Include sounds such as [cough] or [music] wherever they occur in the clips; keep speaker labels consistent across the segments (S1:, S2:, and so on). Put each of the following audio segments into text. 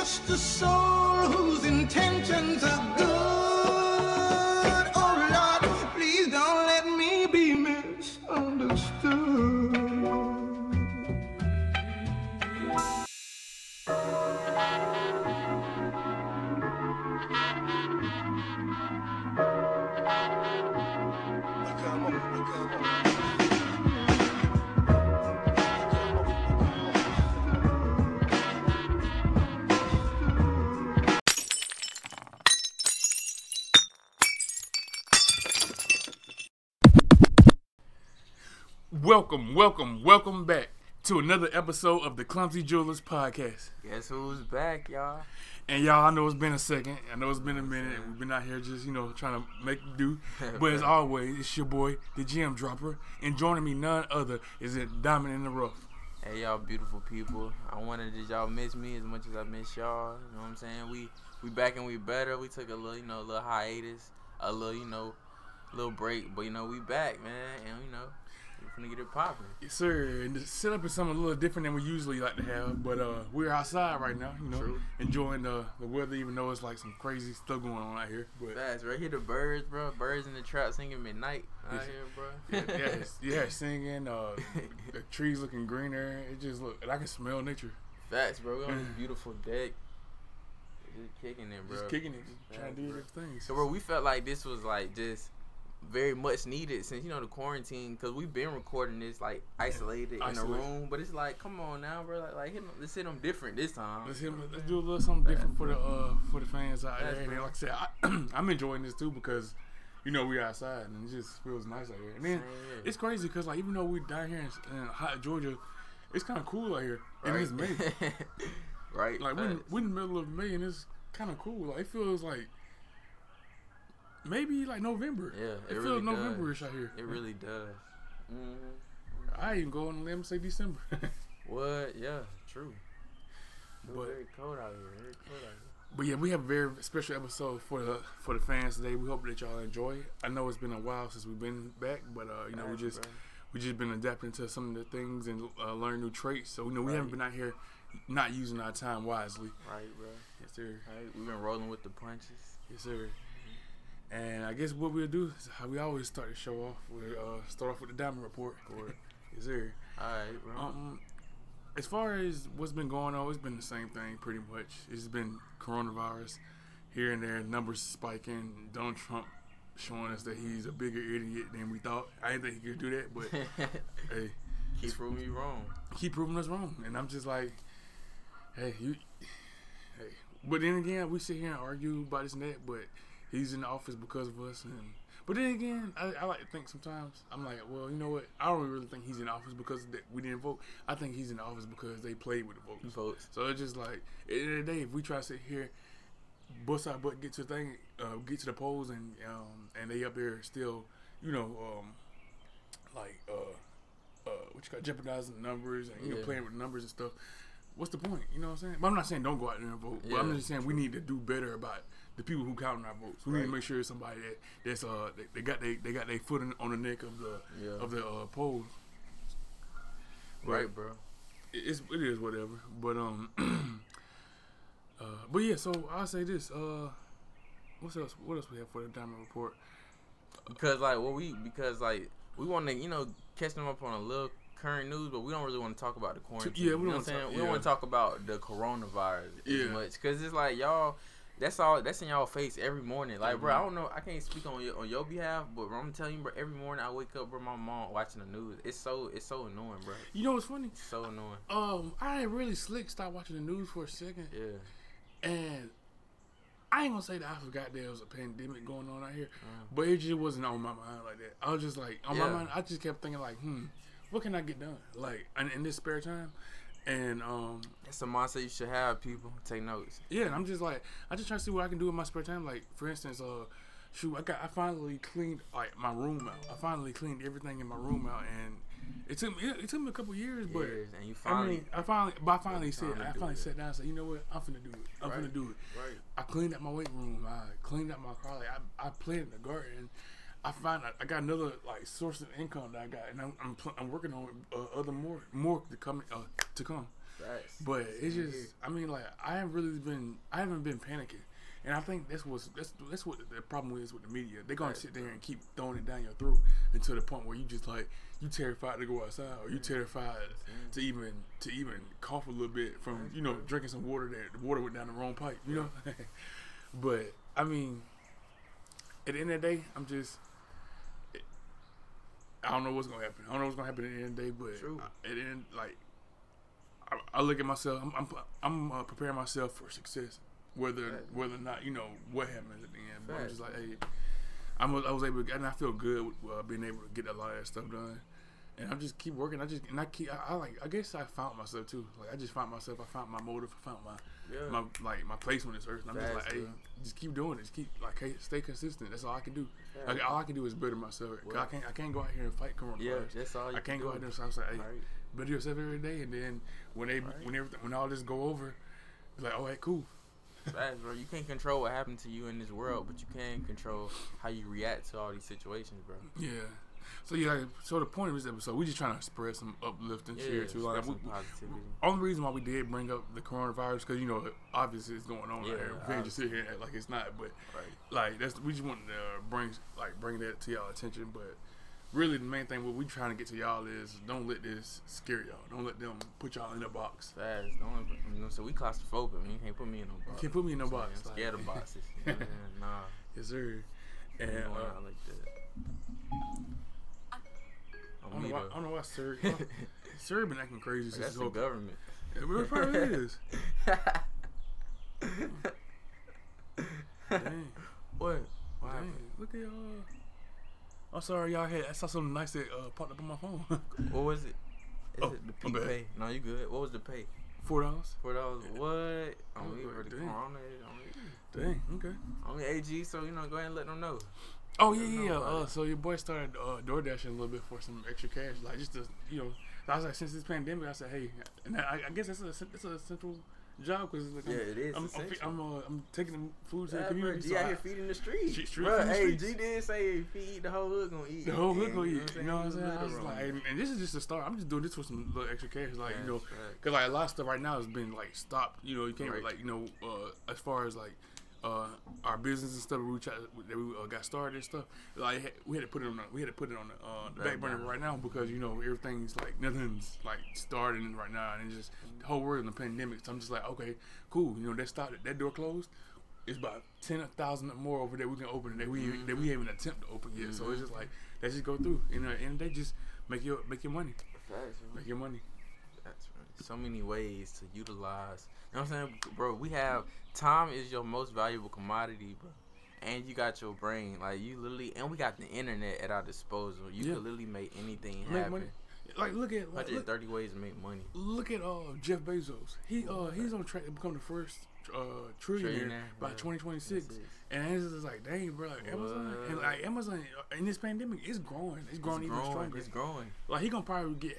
S1: just a soul whose intentions are
S2: Welcome, welcome, welcome back to another episode of the Clumsy Jewelers Podcast.
S3: Guess who's back, y'all?
S2: And y'all, I know it's been a second. I know it's been a minute. and We've been out here just, you know, trying to make do. [laughs] But as always, it's your boy, the Gem Dropper. And joining me, none other, is it Diamond in the Rough.
S3: Hey, y'all, beautiful people. I wonder did y'all miss me as much as I miss y'all? You know what I'm saying? We we back and we better. We took a little, you know, a little hiatus, a little, you know, little break, but you know, we back, man, and you know, finna get it popping.
S2: Yes, sir. And the setup is something a little different than we usually like to have. But uh, we're outside right now, you know,
S3: True.
S2: enjoying the, the weather, even though it's like some crazy stuff going on out here. But
S3: Fast, right here, the birds, bro. Birds in the trap singing midnight out here, bro.
S2: yeah, yeah, [laughs] singing, uh, the [laughs] trees looking greener. It just look, and I can smell nature.
S3: Facts, bro. We on this [laughs] beautiful deck, just kicking it, bro.
S2: Just kicking it, just trying to do
S3: bro.
S2: everything.
S3: So, bro, we felt like this was like just very much needed since you know the quarantine because we've been recording this like isolated in a room. But it's like, come on now, bro. Like, like hit 'em- let's hit them different this time.
S2: Let's, hit, let's do a little something different for the uh for the fans out there. Like I said, I, [clears throat] I'm enjoying this too because you know we're outside and it just feels nice out here. And then
S3: here.
S2: it's crazy because like even though we're down here in, in hot Georgia, it's kind of cool out here. And it's May. [laughs]
S3: right.
S2: Like we're, in- we're in the middle of May and it's kind of cool. Like it feels like maybe like November.
S3: Yeah,
S2: it,
S3: it
S2: feels
S3: really.
S2: November-ish out here.
S3: It really does. hmm
S2: I even go on a limb and say December. [laughs]
S3: What? Yeah, true. It's
S2: But-
S3: very cold out here. Very cold out here.
S2: But yeah, we have a very special episode for the for the fans today. We hope that y'all enjoy. it. I know it's been a while since we've been back, but uh, you know we just
S3: bro.
S2: we just been adapting to some of the things and uh, learn new traits. So you know we haven't been out here not using our time wisely.
S3: Right, bro.
S2: Yes, sir.
S3: Right. We've been rolling with the punches.
S2: Yes, sir. And I guess what we'll do is how we always start the show off. We'll uh, start off with the diamond report. Or is there?
S3: All right, bro.
S2: Um, as far as what's been going on, it's been the same thing pretty much. It's been coronavirus here and there, numbers spiking. Donald Trump showing us that he's a bigger idiot than we thought. I didn't think he could do that, but [laughs] hey,
S3: Keep proving me wrong.
S2: keep proving us wrong. And I'm just like, hey, you, hey. But then again, we sit here and argue about this and that, but he's in the office because of us. And but then again, I, I like to think sometimes I'm like, well, you know what? I don't really think he's in office because that we didn't vote. I think he's in office because they played with the votes.
S3: Votes.
S2: So it's just like at the end of the day, if we try to sit here, bust our butt, get to the thing, uh, get to the polls, and um, and they up there still, you know, um, like uh, uh, what you got jeopardizing the numbers and you know playing with the numbers and stuff. What's the point? You know what I'm saying? But I'm not saying don't go out there and vote. But I'm just saying we need to do better about the people who counting our votes. We need to make sure it's somebody that that's uh they, they got they, they got their foot in, on the neck of the
S3: Yeah.
S2: of the uh, polls.
S3: Right, bro.
S2: it- it's it is whatever. But um, [clears throat] uh, but yeah. So I'll say this. Uh, what's else? What else we have for the diamond report?
S3: Because like what we because like we want to you know catch them up on a little current news, but we don't really want to talk about the quarantine.
S2: yeah, we
S3: you know
S2: don't
S3: what I'm saying.
S2: talk-
S3: we don't want to talk about the coronavirus
S2: Yeah.
S3: as much because it's like y'all. That's all. That's in y'all face every morning. Like, bro, I
S2: Mhm.
S3: don't know. I can't speak on your on your behalf, but bro, I'm telling you, bro. Every morning I wake up, bro. My mom watching the news. It's so it's so annoying, bro.
S2: You know what's funny?
S3: It's so annoying.
S2: Um, I really slick stopped watching the news for a second,
S3: Yeah.
S2: and I ain't gonna say that I forgot there was a pandemic going on out here,
S3: Uh,
S2: but it just wasn't on my mind like that. I was just like on my mind. I just kept thinking like, hmm, what can I get done? Like in, in this spare time, and um,
S3: that's a mindset you should have. People take notes.
S2: Yeah, and I'm just like I just try to see what I can do in my spare time. Like for instance, uh, shoot, I got I finally cleaned like my room out. I finally cleaned everything in my room out, and it took me it, took me a couple years, but
S3: Years, and you
S2: I
S3: finally
S2: mean, I finally, but I finally said, I finally
S3: it.
S2: sat down and said, you know what, I'm finna do it. I'm
S3: Right.
S2: finna do it.
S3: right.
S2: I cleaned up my weight room. I cleaned up my car. Like I, I planted in the garden. I find I, I got another like source of income that I got, and I'm I'm, pl- I'm working on uh, other more more to come uh, to come.
S3: Facts.
S2: But it's just,
S3: here.
S2: I mean, like I haven't really been, I haven't been panicking, and I think that's what's that's that's what the problem is with the media. They're gonna
S3: Right,
S2: sit there and keep throwing it down your throat until the point where you just like you terrified to go outside, or you terrified to even to even cough a little bit from you know drinking some water that the water went down the wrong pipe, you know. [laughs] but I mean, at the end of the day, I'm just. I don't know what's gonna happen. I don't know what's gonna happen at the end of the day, but
S3: True.
S2: at the end, like I, I look at myself. I'm I'm, I'm uh, preparing myself for success, whether
S3: Facts.
S2: whether or not you know what happens at the end. But I'm just like, hey, I'm I was able, to, and I feel good with uh, being able to get a lot of that stuff done. And I just keep working. I just and I keep. I, I like. I guess I found myself too. Like I just found myself. I found my motive. I found my
S3: Yeah.
S2: my like my place on this earth. And I'm just like, hey, just keep doing it. Just keep like, hey, stay consistent. That's all I can do.
S3: Facts.
S2: Like, all I can do is better myself. 'Cause I can't. I can't go out here and fight coronavirus.
S3: yeah, that's all. You
S2: I can't
S3: can
S2: go
S3: do.
S2: out there. So I was like, hey,
S3: Right.
S2: better yourself every day, and then when they
S3: Right.
S2: when everything when all this go over, it's like, all right, cool.
S3: Facts, bro. You can't control what happened to you in this world, but you can control how you react to all these situations, bro.
S2: Yeah. So yeah, so the point of this episode, we just trying to spread some uplifting
S3: Yeah,
S2: cheer too. Like,
S3: spread
S2: we,
S3: positivity.
S2: only reason why we did bring up the coronavirus because you know obviously it's going on
S3: Yeah,
S2: out here. We can't just sit here and act like it's not. But
S3: Right.
S2: like that's we just wanted to bring like bring that to y'all attention. But really, the main thing what we trying to get to y'all is don't let this scare y'all. Don't let them put y'all in a box.
S3: Fast. Don't, you know, so we claustrophobic. Man. You can't put me in no box.
S2: You can't put me in no
S3: So,
S2: box,
S3: I'm
S2: like-
S3: scared of boxes. You know what I'm saying? nah. [laughs]
S2: Yes, sir.
S3: And
S2: uh,
S3: out like that.
S2: I don't know why. I don't know why Sir [laughs] Sir been acting crazy since
S3: That's the
S2: whole.
S3: government.
S2: It really probably [laughs] is. Dang.
S3: what?
S2: Dang,
S3: happened?
S2: look at y'all. I'm sorry, y'all had. I saw something nice that uh, popped up on my phone. [laughs]
S3: What was it? Is
S2: Oh,
S3: it the peak pay? No, you good. What was the pay?
S2: Four dollars.
S3: Four dollars. What? On me for the
S2: dang.
S3: corona. On me.
S2: Dang. Okay.
S3: Me AG. So you know, go ahead and let them know.
S2: Oh yeah, yeah. yeah. Uh, so your boy started uh, door dashing a little bit for some extra cash, like just to you know. I was like, since this pandemic, I said, hey, and I, I guess that's a it's a central job because like,
S3: Yeah,
S2: I'm,
S3: it is
S2: I'm, I'm, fe- I'm, uh, I'm taking the food to the
S3: Yeah, bro,
S2: community.
S3: G
S2: so
S3: out
S2: I-
S3: here feeding the streets.
S2: Street- street
S3: bro,
S2: the
S3: hey. G did say if he eat, the whole hood gonna eat.
S2: The whole hood gonna
S3: you
S2: eat. You know what I'm saying? I was like, and, this is just a start. I'm just doing this for some little extra cash, like you know, because like a lot of stuff right now has been like stopped. You know, you can't
S3: Right.
S2: like you know, uh, as far as like uh, our business and stuff we tried, that we uh, got started and stuff. Like we had to put it on, the, we had to put it on the, uh, the back burner right now because you know everything's like nothing's like starting right now, and it's just the whole world in the pandemic. So I'm just like, okay, cool. You know, that started, that door closed. It's about ten thousand more over there we can open that we that we haven't attempt to open yet. So it's just like let's just go through. You know, and they just make your make your money, make your money.
S3: So many ways to utilize. You know what I'm saying, bro? We have time is your most valuable commodity, bro. And you got your brain, like you literally, and we got the internet at our disposal. You
S2: Yeah.
S3: can literally make anything
S2: Make
S3: happen.
S2: money. Like look at like, look,
S3: 130 ways to make money.
S2: look at uh Jeff Bezos. He uh he's on track to become the first uh trillionaire
S3: Trillionaire,
S2: by
S3: yeah.
S2: 2026. And it's just like, dang, bro, like Amazon, and like Amazon uh, in this pandemic, it's growing. It's growing
S3: It's
S2: even
S3: growing.
S2: stronger.
S3: It's growing.
S2: Like he gonna probably get,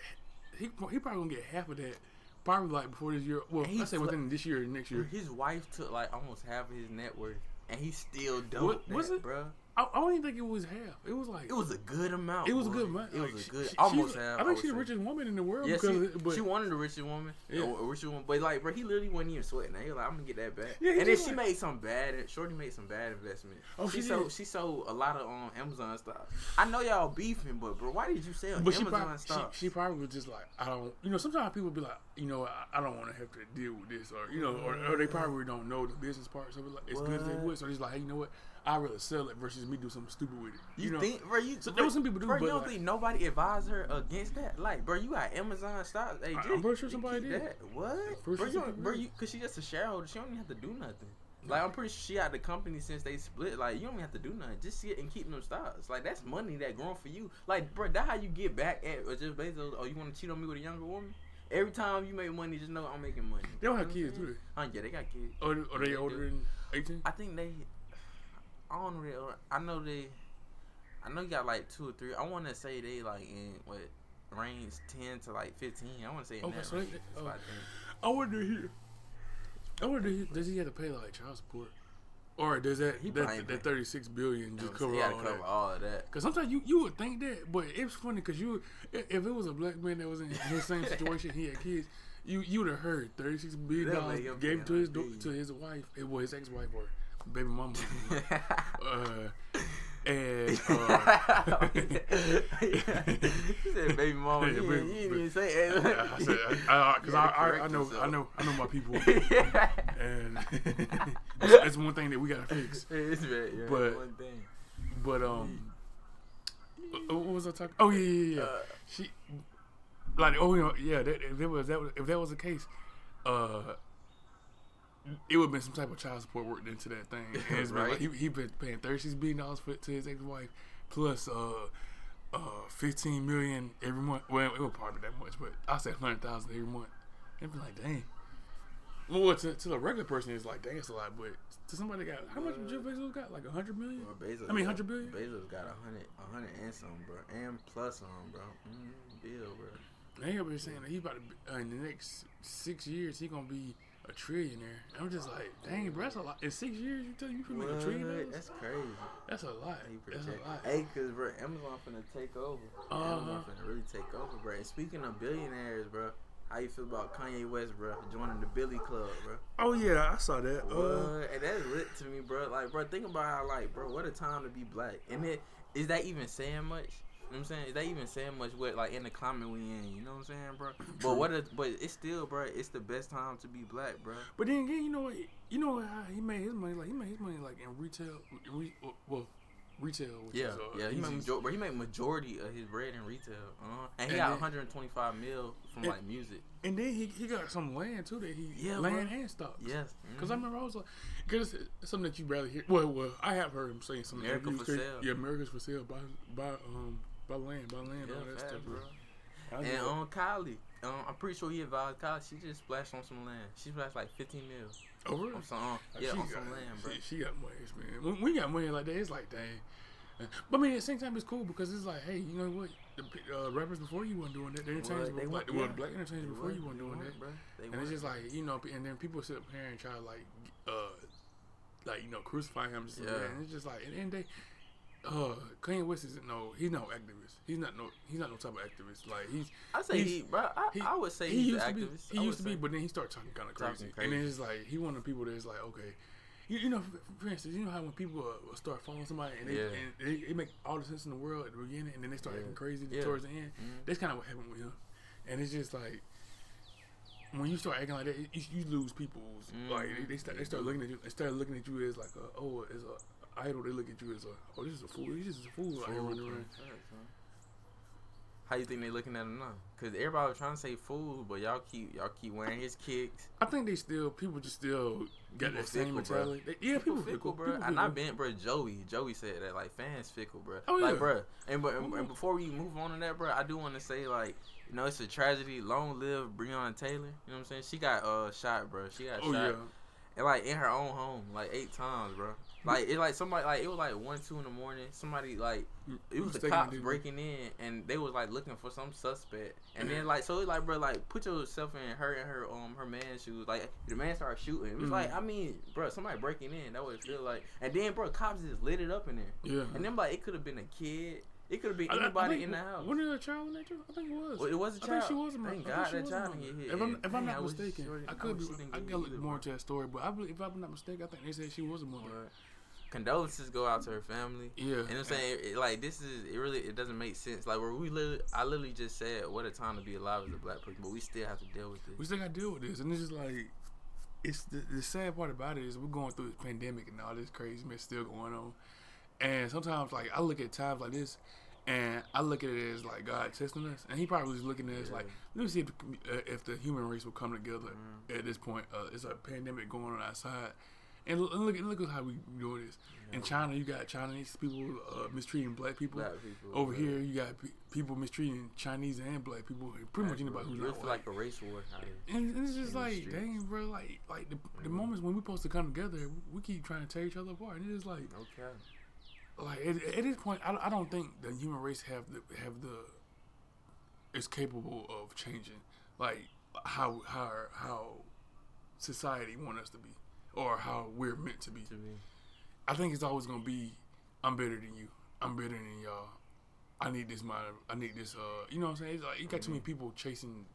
S2: he he probably gonna get half of that, probably like before this year. Well, let's say within this year, next year.
S3: His wife took like almost half of his net worth, and he still dope.
S2: What- was it?
S3: bro?
S2: I, I don't even think it was half. It was like
S3: It was a good amount.
S2: It was a good amount.
S3: It
S2: Like,
S3: was a good,
S2: she-
S3: almost half.
S2: I think she's the richest woman in the world.
S3: Yeah,
S2: because
S3: she,
S2: it, but
S3: she wanted the richest woman.
S2: Yeah.
S3: Richest woman. But like, bro, he literally wasn't even sweating. He was like, I'm gonna get that back.
S2: Yeah,
S3: and then she
S2: like-
S3: made some bad. Shorty made some bad investment.
S2: Oh,
S3: she,
S2: she
S3: sold. She sold a lot of um Amazon stuff. I know y'all beefing, but bro, why did you sell
S2: but
S3: Amazon
S2: probably, she,
S3: stuff?
S2: she probably was just like, I don't, you know, sometimes people be like, you know, I, I don't want to have to deal with this, or you know, or, or they probably don't know the business part, so it's like, as good as they would, so it's like, hey, you know what, I'd rather sell it versus me do something stupid with it. You,
S3: You,
S2: know,
S3: think, bro? You,
S2: So there was some people do,
S3: bro,
S2: but,
S3: you don't
S2: like-
S3: think nobody advised her against that? Like, bro, you got Amazon stocks. Hey,
S2: I-
S3: G,
S2: I'm pretty sure somebody did.
S3: That. What? bro,
S2: sure
S3: you
S2: some
S3: don't,
S2: people
S3: bro, you, cause she just a shareholder. She don't even have to do nothing. Like, I'm pretty sure she out the company since they split. Like, you don't even have to do nothing. Just sit and keep them stocks. Like, that's money that growing for you. Like, bro, that how you get back at uh, Jeff Bezos. Oh, you want to cheat on me with a younger woman? Every time you make money, just know I'm making money.
S2: They don't have
S3: You know
S2: kids, do
S3: saying? Oh, yeah, they got kids.
S2: or, or they
S3: They
S2: older
S3: do.
S2: than eighteen?
S3: I think they. I don't really. I know they. I know you got like two or three. I want to say they like in what range ten to like fifteen. I want to say in
S2: Okay,
S3: that
S2: so they-
S3: range. That's
S2: oh.
S3: I think.
S2: I wonder here. I wonder he, does he have to pay like child support, or does that
S3: He
S2: that, that thirty six billion just cover all
S3: cover
S2: that?
S3: all of that.
S2: Because sometimes you, you would think that, but it's funny because you if it was a black man that was in his [laughs] same situation, he had kids, You you would have heard thirty six billion dollars gave to his do- to his wife. Eh, it was his ex wife or baby mama. [laughs] uh, and uh,
S3: he said, "Baby mama."
S2: Yeah,
S3: you, didn't- you didn't even say it.
S2: I said, I, because
S3: You
S2: I, I, I know, I know, I know my people, [laughs] and that's one thing that we gotta fix. [laughs]
S3: It's very, yeah,
S2: But-
S3: one thing.
S2: But um, uh, what was I talking? Oh yeah, yeah, yeah.
S3: Uh,
S2: she like oh you yeah. That, if that was that was, if that was the case, uh, it would have been some type of child support worked into that thing. [laughs] It's been
S3: Right.
S2: like, he he been paying thirty six billion dollars for to his ex wife, plus uh. Uh, fifteen million every month. Well, it would probably be that much, but I said hundred thousand every month. It'd be like, dang. Well, to, to the regular person, it's like, dang, it's a lot. But to somebody that got how much Jeff Bezos got? Like a hundred million?
S3: Well, Bezos
S2: I mean, 100 billion?
S3: Bezos got a hundred, a hundred and some, bro, and plus some, bro. Mm, bill, bro.
S2: They been saying that he's about to be, uh, in the next six years he gonna be a trillionaire. I'm just like, dang, bro, that's a lot. In six years, you tell you can make a trillionaire.
S3: That's crazy.
S2: That's a lot. That's a lot.
S3: Hey, cause bro, Amazon finna take over.
S2: Uh-huh.
S3: Amazon finna really take over, bro. And speaking of billionaires, bro, how you feel about Kanye West, bro, joining the Billy Club, bro?
S2: Oh yeah, I saw that. Uh,
S3: What? and that's lit to me, bro. Like, bro, think about how, like, bro, what a time to be black. And it is that even saying much? You know what I'm saying? Is that even saying much? What like in the climate we in? You know what I'm saying, bro? But what? A, but it's still, bro. It's the best time to be black, bro.
S2: But then again, you know what? You know how he made his money? Like he made his money like in retail. Re, well, retail. Which
S3: Yeah,
S2: is, uh,
S3: yeah. He made, major- bro, he made majority of his bread in retail, uh-huh. and he
S2: And
S3: got
S2: then-
S3: 125 mil from
S2: And-
S3: like music.
S2: And then he, he got some land too that he
S3: Yeah,
S2: land
S3: bro.
S2: and stocks.
S3: Yes,
S2: Cause
S3: mhm.
S2: I remember I was like, cause it's something that you barely hear. Well, well, I have heard him saying something
S3: America for sale.
S2: Yeah, America's for sale. Buy, buy, um, buy land, buy land,
S3: yeah,
S2: all that stuff,
S3: bro.
S2: I was
S3: And
S2: like,
S3: um, Kylie, um, I'm pretty sure he advised Kylie. She just splashed on some land. She splashed like 15 mil
S2: oh, really?
S3: on some, um,
S2: Like,
S3: yeah,
S2: she
S3: on
S2: got,
S3: some land, bro.
S2: She, she got money, man. When we got money like that, it's like, dang. But I mean, at the same time, it's cool because it's like, hey, you know what? The uh, rappers before you weren't doing that. The entertainers,
S3: Well, they
S2: like,
S3: wa-
S2: well, the black entertainers
S3: They
S2: before
S3: were,
S2: you weren't doing
S3: were,
S2: that.
S3: bro. They
S2: And it's just like, you know, and then people sit up here and try to like, uh, like you know, crucify him. Just
S3: Yeah.
S2: yeah. And it's just like, at the end of the day, uh, Kanye West isn't no, he's no activist. He's not no, he's not no type of activist. Like he's,
S3: I say
S2: he's-
S3: he, bro. I,
S2: he-
S3: I would say
S2: he
S3: he's
S2: used
S3: an
S2: to be,
S3: activist.
S2: he
S3: I
S2: used to be, but then he started talking kind of
S3: Talking
S2: crazy.
S3: crazy.
S2: And then it's like he one of the people that's like, okay, you, you know, for, instance, you know how when people uh, start following somebody and they,
S3: Yeah.
S2: and they, it make all the sense in the world at the beginning, and then they start
S3: Yeah.
S2: acting crazy
S3: Yeah.
S2: towards the end.
S3: Mhm.
S2: That's kind of what happened with him, and it's just like. When you start acting like that, you, you lose people's like they, they start they start looking at you. They start looking at you as like a oh as a idol. They look at you as a oh this is a fool. He's just a fool. out here
S3: Fool,
S2: running around.
S3: How you think they looking at him now? Cause everybody was trying to say fool, but y'all keep y'all keep wearing his kicks.
S2: I think they still people just still got
S3: People
S2: that same
S3: fickle, bro.
S2: mentality. They- yeah, people, fickle,
S3: bro.
S2: People
S3: and
S2: fickle.
S3: I been, bro. Joey, Joey said that like fans fickle, bro.
S2: Oh,
S3: like,
S2: yeah.
S3: bro. And, but, and, and before we move on to that, bro, I do want to say like, you know, it's a tragedy. Long live Breonna Taylor. You know what I'm saying? She got uh shot, bro. She got
S2: Oh
S3: shot.
S2: yeah.
S3: And like in her own home, like eight times, bro. Like it, like somebody, like it was like one, two in the morning. Somebody like it was the cops breaking in, and they was like looking for some suspect. And then like so, it's like bro, like put yourself in her and her um her man's shoes. Like the man started shooting. It was
S2: Mhm.
S3: like I mean, bro, somebody breaking in. That would feel like. And then bro, cops just lit it up in there.
S2: Yeah.
S3: And then like it could have been a kid. It could have been
S2: I- I
S3: anybody
S2: think-
S3: in the house.
S2: Wasn't there a child in there too? I think it was.
S3: Well, it was a child.
S2: think she was a
S3: Thank
S2: I
S3: God that
S2: was a
S3: child didn't get hit.
S2: If I'm, if I'm
S3: I
S2: not mistaken, I
S3: I
S2: could be. I
S3: get
S2: gotta look more into that story, but I believe if I'm not mistaken, I think they said she was a mother.
S3: But condolences go out to her family.
S2: Yeah.
S3: You know what I'm saying? It, like this is it really it doesn't make sense. Like where we literally I literally just said what a time to be alive as a black person, but we still have to deal with this.
S2: We still gotta deal with this, and it's just like, it's the, the sad part about it is we're going through this pandemic and all this crazy mess still going on, and sometimes like I look at times like this, and I look at it as like God testing us, and He probably was looking at us
S3: Yeah.
S2: like, let me see if the, uh, if the human race will come together
S3: Mhm.
S2: at this point. Uh, it's a pandemic going on outside. And look, and look, and look at how we doing this. In China, you got Chinese people uh, mistreating black people.
S3: Black people
S2: Over here, you got pe- people mistreating Chinese and black people. Pretty much anybody who's not
S3: like a race war.
S2: And and it's just like, dang, bro, like, like the, the
S3: Mhm.
S2: moments when we're supposed to come together, we keep trying to tear each other apart. And it's just like,
S3: Okay.
S2: like at, at this point, I, I don't think the human race have the have the is capable of changing, like how how how society want us to be, or how we're meant to be.
S3: To me.
S2: I think it's always gonna be, I'm better than you. I'm better than y'all. I need this mind. I need this. Uh, you know what I'm saying? It's like you got too many people chasing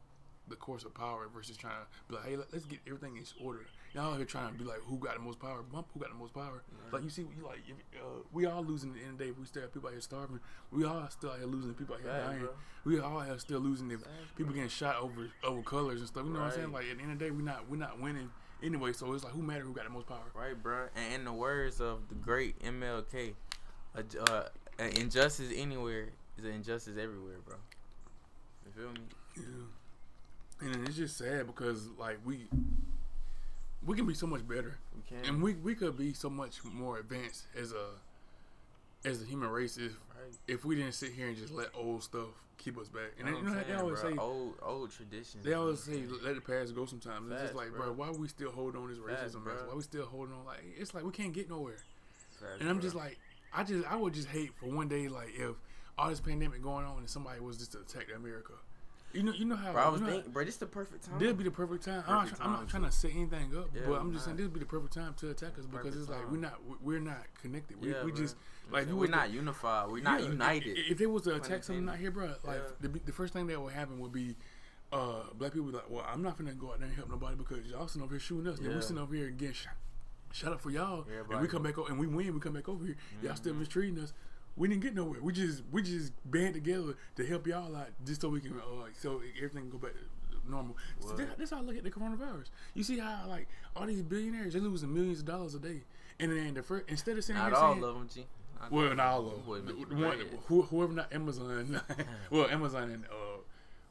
S2: the course of power versus trying to be like, hey, let, us get everything in order. Y'all here trying to be like, who got the most power? Bump, who got the most power? Like you see, you like, if, uh, we all losing at the end of the day. If we still have people out here starving. We all still out here losing. People out here dying.
S3: bro.
S2: We all have still losing. If people getting shot over over colors and stuff. You know what I'm saying? Like at the end of the day, we not we not winning anyway. So it's like, who matter who got the most power?
S3: Right, bro. And in the words of the great MLK, uh, an injustice anywhere is an injustice everywhere, bro. You feel me?
S2: Yeah. And it's just sad because like we we can be so much better.
S3: We can.
S2: And we we could be so much more advanced as a as a human race if. If we didn't sit here and just let old stuff keep us back. And
S3: Know
S2: you know they always
S3: bro?
S2: say
S3: old old traditions.
S2: they always say
S3: know what I'm
S2: let the past go sometimes. it's just like,
S3: bro.
S2: bro, why we still hold on to this racism?
S3: bro.
S2: Why we still holding on? Like it's like we can't get nowhere.
S3: saying?
S2: And I'm just like I just I would just hate for one day like if all this pandemic going on and somebody was just to attack America. You know you know how
S3: bro, I was
S2: you know
S3: thinking, bro, this is the perfect time.
S2: This'd be the perfect time. I'm, not,
S3: Perfect
S2: I'm not trying
S3: to-
S2: to set anything up,
S3: Yeah,
S2: but I'm just saying this'd be the perfect time to attack us because
S3: Perfect
S2: it's like
S3: time.
S2: we're not we're not connected. We,
S3: yeah,
S2: we just like
S3: what
S2: you
S3: I'm
S2: was
S3: saying? we're not unified. We're not
S2: yeah,
S3: united.
S2: i- If there was to
S3: Pun
S2: attack something
S3: intended.
S2: out here, bro, like
S3: Yeah.
S2: the, the first thing that would happen would be uh, black people like, well, I'm not gonna go out there and help nobody because y'all sitting over here shooting us. Then we
S3: Yeah.
S2: sitting over here getting shot, shut up for y'all, and we come back o- and we win. We come back over here. Y'all still
S3: Mhm.
S2: mistreating us. We didn't get nowhere. We just we just band together to help y'all out just so we can uh, so everything can go back to normal. So that, that's how I look at the coronavirus. You see how like all these billionaires they losing millions of dollars a day, and then the first instead of saying
S3: Not all
S2: saying,
S3: of them, G. Not
S2: well, not all of them.
S3: make
S2: The
S3: you
S2: one- who- whoever not Amazon, [laughs] well, Amazon and uh,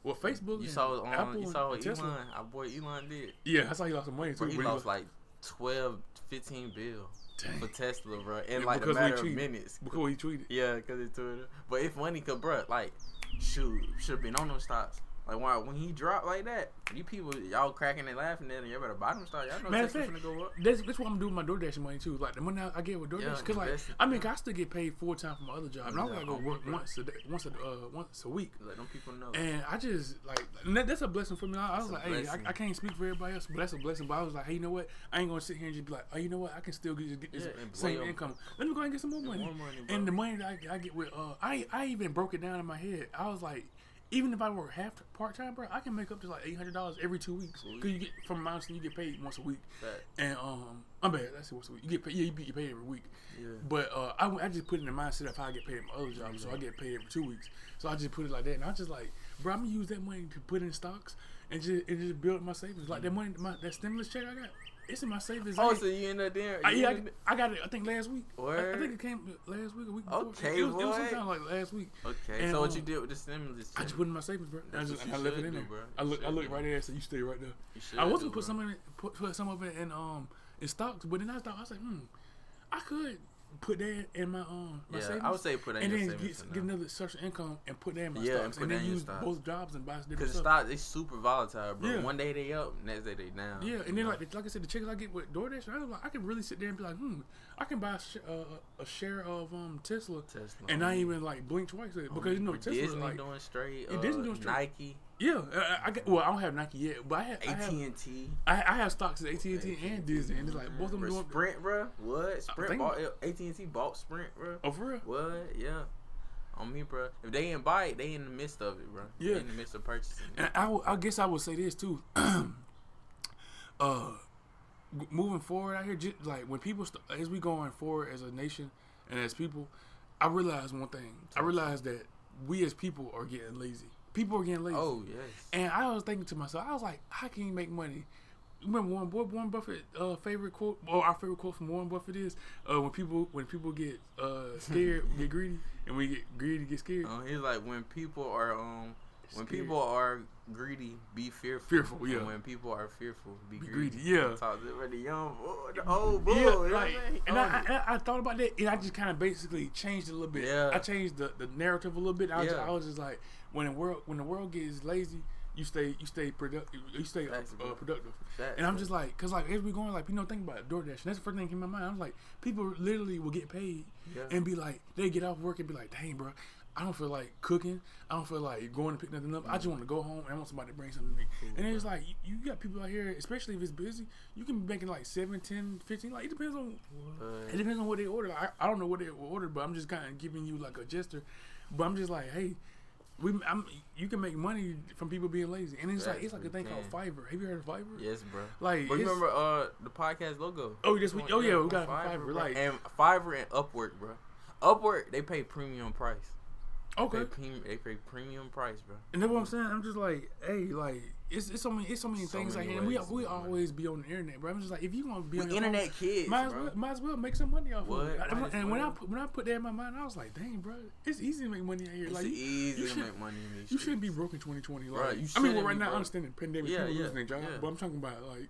S2: well, Facebook.
S3: You saw on
S2: Apple
S3: you saw
S2: Tesla.
S3: Elon, our boy Elon did.
S2: Yeah, I saw he lost some money too.
S3: Bro, he
S2: but
S3: lost like 12, 15 bill
S2: Dang.
S3: for Tesla, bro, in
S2: Yeah,
S3: like a
S2: because
S3: matter of minutes.
S2: before he tweeted.
S3: Yeah, because he tweeted. But it's funny, cause bro, like, shoot, should have been on those stocks. Like when, when he dropped like that, you people y'all cracking and laughing at him. You better them stocks. Y'all know
S2: Matter fact,
S3: finna go up.
S2: That's, that's what I'm doing with my DoorDash money too. Like the money I I get with DoorDash,
S3: Yeah,
S2: because like. I mean, 'cause I still get paid full time from my other job, and I
S3: Yeah,
S2: gotta go work
S3: bro.
S2: once a day, once a uh, once a week.
S3: Let them people know.
S2: And I just like that, that's a blessing for me. I, I was like,
S3: a
S2: hey. I, I can't speak for everybody else, but that's a blessing. But I was like, hey, you know what? I ain't gonna sit here and just be like, oh, you know what? I can still get, get this
S3: Yeah,
S2: same income. Let me go ahead and get some more money.
S3: more money,
S2: and the money that I, I get with, uh, I I even broke it down in my head. I was like, even if I work half part time, bro, I can make up to like eight hundred dollars every two weeks. Cause you get from Mountain, you get paid once a week. And um, I'm bad. That's once a week. You get paid. Yeah, you get paid every week.
S3: Yeah.
S2: But uh, I, I just put in the mindset of how I get paid at my other job, so I get paid every two weeks. So I just put it like that, and I just like, bro, I'm gonna use that money to put in stocks and just and just build my savings. Like that money, my, that stimulus check I got, it's in my savings.
S3: Oh, so you end up there?
S2: I, yeah, I, I got it. I think last week. I, I think it came last week, a week before.
S3: Okay,
S2: it was, it was sometime like last week.
S3: Okay,
S2: And,
S3: so what
S2: um,
S3: you did with the stimulus?
S2: I just put in my savings, bro. I just
S3: what
S2: I left it in
S3: do,
S2: there.
S3: bro.
S2: I look, I look right there, so you stay right there. I was gonna put some in it, put, put some of it in um in stocks, but then I thought I was like, hmm, I could put that in my um my
S3: Yeah,
S2: savings.
S3: I would say put that in
S2: and then
S3: savings
S2: get,
S3: for
S2: get
S3: now.
S2: another social income and put that in my
S3: Yeah, and
S2: stocks,
S3: put
S2: and, then use
S3: stocks.
S2: both jobs and buy different
S3: Because the
S2: stuff.
S3: stock they super volatile, bro.
S2: Yeah.
S3: One day they up, next day they down.
S2: Yeah, and then
S3: know?
S2: like like I said, the chickens I get with DoorDash, I like, I can really sit there and be like, hmm, I can buy a, sh- uh, a share of um Tesla,
S3: Tesla,
S2: and not even like blink twice at it, because you know
S3: With
S2: Tesla
S3: Disney
S2: like
S3: doing straight, uh,
S2: Disney doing straight.
S3: Nike,
S2: yeah, I, I get, well I don't have Nike yet, but I have
S3: AT and T,
S2: I, I have stocks at AT and T and Disney, and it's like both of them doing.
S3: Sprint, bro. What Sprint bought AT and T bought Sprint, bro.
S2: Oh, for real?
S3: What? Yeah. On me, bro. If they didn't buy it, they in the midst of it, bro.
S2: Yeah.
S3: They in the midst of purchasing it.
S2: And I, w- I guess I would say this too. [clears throat] uh, moving forward out here, ju- like when people, st- as we going forward as a nation and as people, I realize one thing. I realize that we as people are getting lazy. People are getting lazy.
S3: Oh yes.
S2: And I was thinking to myself, I was like, how can you make money? Remember Warren, Warren Buffett uh, favorite quote, or our favorite quote from Warren Buffett is, uh, when people when people get uh, [laughs] scared, get greedy, and we get greedy, get scared.
S3: He's like when people are um when
S2: Scared.
S3: people are greedy, be fearful.
S2: Fearful,
S3: And when people are fearful, be,
S2: Be
S3: greedy.
S2: greedy, yeah.
S3: Talk to the young boy, the old boy.
S2: Yeah, like, and I. I, I thought about that, and I just kind of basically changed it a little bit.
S3: Yeah.
S2: I changed the, the narrative a little bit. I was, just,
S3: Yeah.
S2: I was just like, when the world when the world gets lazy, you stay you stay productive. You stay uh, uh, productive.
S3: Facts,
S2: And I'm just like, cause like as we going, like you know, think about it, DoorDash. And that's the first thing that came to my mind. I was like, people literally will get paid
S3: Yeah.
S2: and be like, they get off work and be like, dang, bro. I don't feel like cooking. I don't feel like going to pick nothing up. I just want to go home and I want somebody to bring something to me. and it's like, you, you got people out here, especially if it's busy, you can be making like 7, 10, 15. Like, it depends on it depends on what they order. I, I don't know what they ordered, but I'm just kind of giving you like a gesture. But I'm just like, hey, we I'm, you can make money from people being lazy, and it's like it's like a thing called. Fiverr. Have you heard of Fiverr?
S3: Yes, bro.
S2: Like,
S3: But remember uh the podcast logo?
S2: Oh, yes, we- oh, yeah, we got from Fiverr, like-
S3: and Fiverr and Upwork, bro. Upwork they pay premium price.
S2: okay.
S3: They pay, premium, they pay premium price, bro.
S2: And that's what I'm saying. I'm just like, hey, like it's, it's so many it's so many
S3: So
S2: things
S3: many
S2: like that. And we we always be on the internet, bro. I'm just like, if you gonna be
S3: We
S2: on your phone,
S3: internet kids,
S2: might as well might as well make some money off
S3: What?
S2: of it.
S3: Might
S2: and when I put, when I put that in my mind, I was like, dang, bro, it's easy to make money out here.
S3: It's
S2: like
S3: easy
S2: you
S3: to
S2: should-
S3: make money in these
S2: You shouldn't be broke in 2020. Like,
S3: Right,
S2: I mean, well, right now, I understand the pandemic,
S3: Yeah,
S2: people
S3: yeah,
S2: losing their job,
S3: yeah.
S2: but I'm talking about like,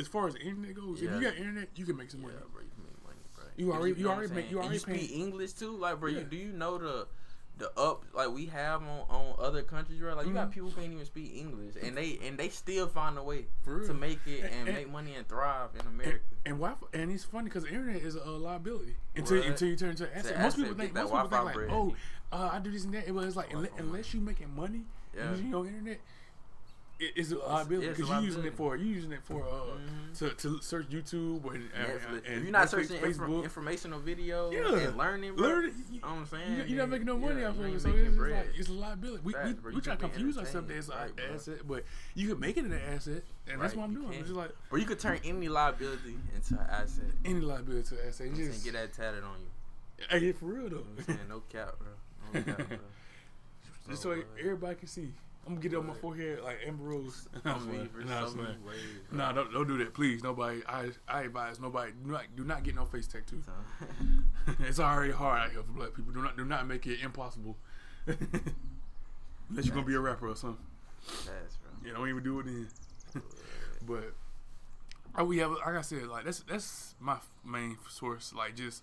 S2: as far as the internet goes, if you got internet, you can make some
S3: Yeah,
S2: money.
S3: bro, you can make money, bro.
S2: You already- you already make- you already
S3: speak English too, like, bro. Do you know the the up like we have on, on other countries, bro? Like you got
S2: Mhm.
S3: people who can't even speak English, and they and they still find a way to make it and,
S2: And-
S3: make money and thrive in America.
S2: and Wi-Fi, and it's funny because internet is a, liability until
S3: What?
S2: until you turn into an asset.
S3: an
S2: Most
S3: asset,
S2: people think most people think like,
S3: bread.
S2: oh, uh, I do this and that. It was like unless, unless you making money
S3: Yeah.
S2: using your internet, it, it's a liability because you're using it for you're using it for uh
S3: Mhm.
S2: to, to search YouTube or and,
S3: Netflix.
S2: and
S3: if you're not searching
S2: Facebook,
S3: informational videos
S2: Yeah.
S3: and learning, bro,
S2: learn it.
S3: you
S2: You,
S3: know what I'm saying?
S2: you, you're not making no money
S3: yeah,
S2: off of it, so it's, like it's a liability. We,
S3: Facts,
S2: we, we try to confuse ourselves as
S3: right,
S2: asset, but you can make it an asset, and that's what I'm doing. just like
S3: Or you could turn any liability into an asset.
S2: any liability to an asset.
S3: You know what I'm?
S2: Just
S3: get that tatted on you.
S2: hey, for real though.
S3: You know what I'm saying? No cap, bro. No [laughs] cap, bro.
S2: Just so
S3: uh,
S2: everybody can see. I'm gonna get it on my forehead like Amber Rose. [laughs]
S3: I mean, for
S2: Nah,
S3: so
S2: son.
S3: many.
S2: Nah, don't, don't do that, please. Nobody, I I advise nobody. Do not do not get no face tattoo.
S3: So- [laughs]
S2: it's already hard out here for black people. Do not do not make it impossible. [laughs] Unless you're gonna be a rapper or something.
S3: That's bro.
S2: Yeah, don't even do it then. But oh, we have like I said, like that's that's my main source. Like just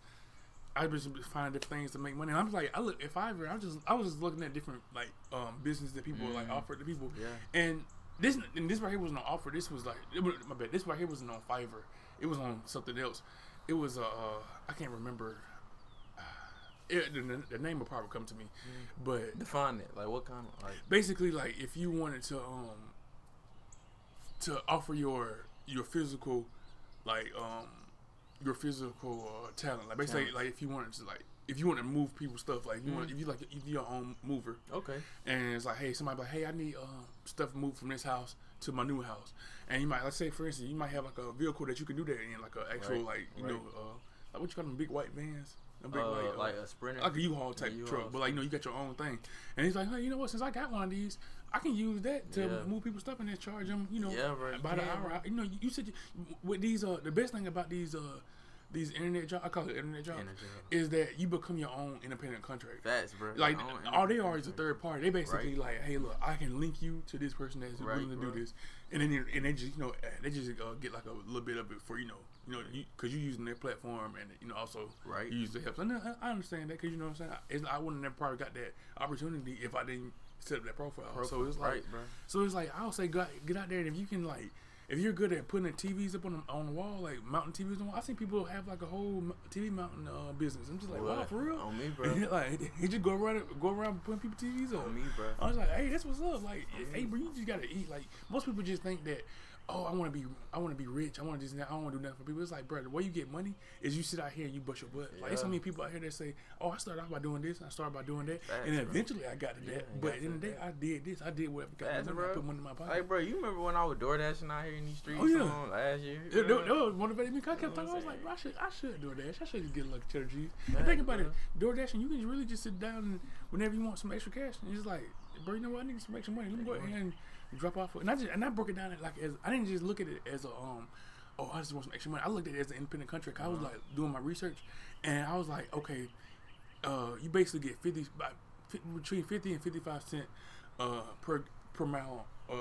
S2: I just find different things to make money. And I'm like I look if I ever I just I was just looking at different like um business that people like
S3: Mhm.
S2: offer to people.
S3: Yeah.
S2: And this and this right here wasn't on offer. This was like was, my bad. This right here wasn't on Fiverr. It was on something else. It was uh, uh I can't remember. [sighs] It, the, the name will probably come to me, but
S3: Define it. Like what kind of like
S2: basically like if you wanted to um to offer your your physical like um your physical uh, talent like basically
S3: Talent.
S2: like if you wanted to like if you want to move people's stuff like you want
S3: Mhm.
S2: if you like if you're your own mover
S3: okay.
S2: and it's like hey somebody like hey I need uh, stuff moved from this house to my new house and you might let's say for instance you might have like a vehicle that you can do that in like an actual
S3: Right,
S2: like you
S3: right.
S2: know uh like what you call them big white vans a big
S3: Uh,
S2: white, uh,
S3: like a sprinter.
S2: like a U-Haul type
S3: Yeah,
S2: truck,
S3: U-Haul
S2: but like you know you got your own thing. And he's like, hey, you know what? Since I got one of these, I can use that to
S3: Yeah.
S2: move people's stuff and then charge them. You know,
S3: Yeah, bro, you
S2: by the hour. You know, you, you said you, with these uh the best thing about these uh these internet jobs, I call it internet jobs,
S3: Internet.
S2: is that you become your own independent contractor.
S3: Facts, bro.
S2: Like all they are is a third party. They basically
S3: Right.
S2: like, hey, look, I can link you to this person that's
S3: Right,
S2: willing to do this, and then they- and they just you know they just uh, get like a little bit of it for you know you know because you, are using their platform and you know also
S3: Right.
S2: you use the help. And I, I understand that because you know what I'm saying. I wouldn't have probably got that opportunity if I didn't set up that profile. So it's like
S3: right, bro.
S2: so it's like I'll say go, get out there and if you can like if you're good at putting the TVs up on the, on the wall like mounting TVs on the wall, I seen people have like a whole TV mounting uh, business. I'm just like wow
S3: What?
S2: for real.
S3: On me, [laughs] bro.
S2: like [laughs] he just go around go around putting people TVs up.
S3: On me, bro.
S2: I was like, hey, that's what's up. Like, hey, bro, you just gotta eat. Like, most people just think that, oh, I want to be, I want to be rich. I want to just, I don't want to do nothing for people. It's like, bro, the way you get money is you sit out here and you bust your butt. Like, there's so many people out here that say, oh, I started off by doing this, I started by doing that, and then
S3: bro.
S2: eventually I got to that.
S3: you
S2: But at the day, I did this, I did whatever my money, I put money in my pocket.
S3: Like, bro, you remember when I was door dashing out here in these streets
S2: Oh, yeah.
S3: on last year?
S2: That, that, that was motivated me. I kept
S3: You know
S2: thinking, I was like, bro, I should, I should do that. I should just get a lucky cheddar cheese. And think about
S3: bro.
S2: it, DoorDash, and you can really just sit down and whenever you want some extra cash, and you're just like, bro, you know what? I need some extra money. Let me go ahead and drop off. And I just and I broke it down like as I didn't just look at it as a um, oh, I just want some extra money. I looked at it as an independent contract. I was
S3: Uh-huh.
S2: like doing my research, and I was like, okay, uh, you basically get fifty between fifty and fifty five cent uh per per mile uh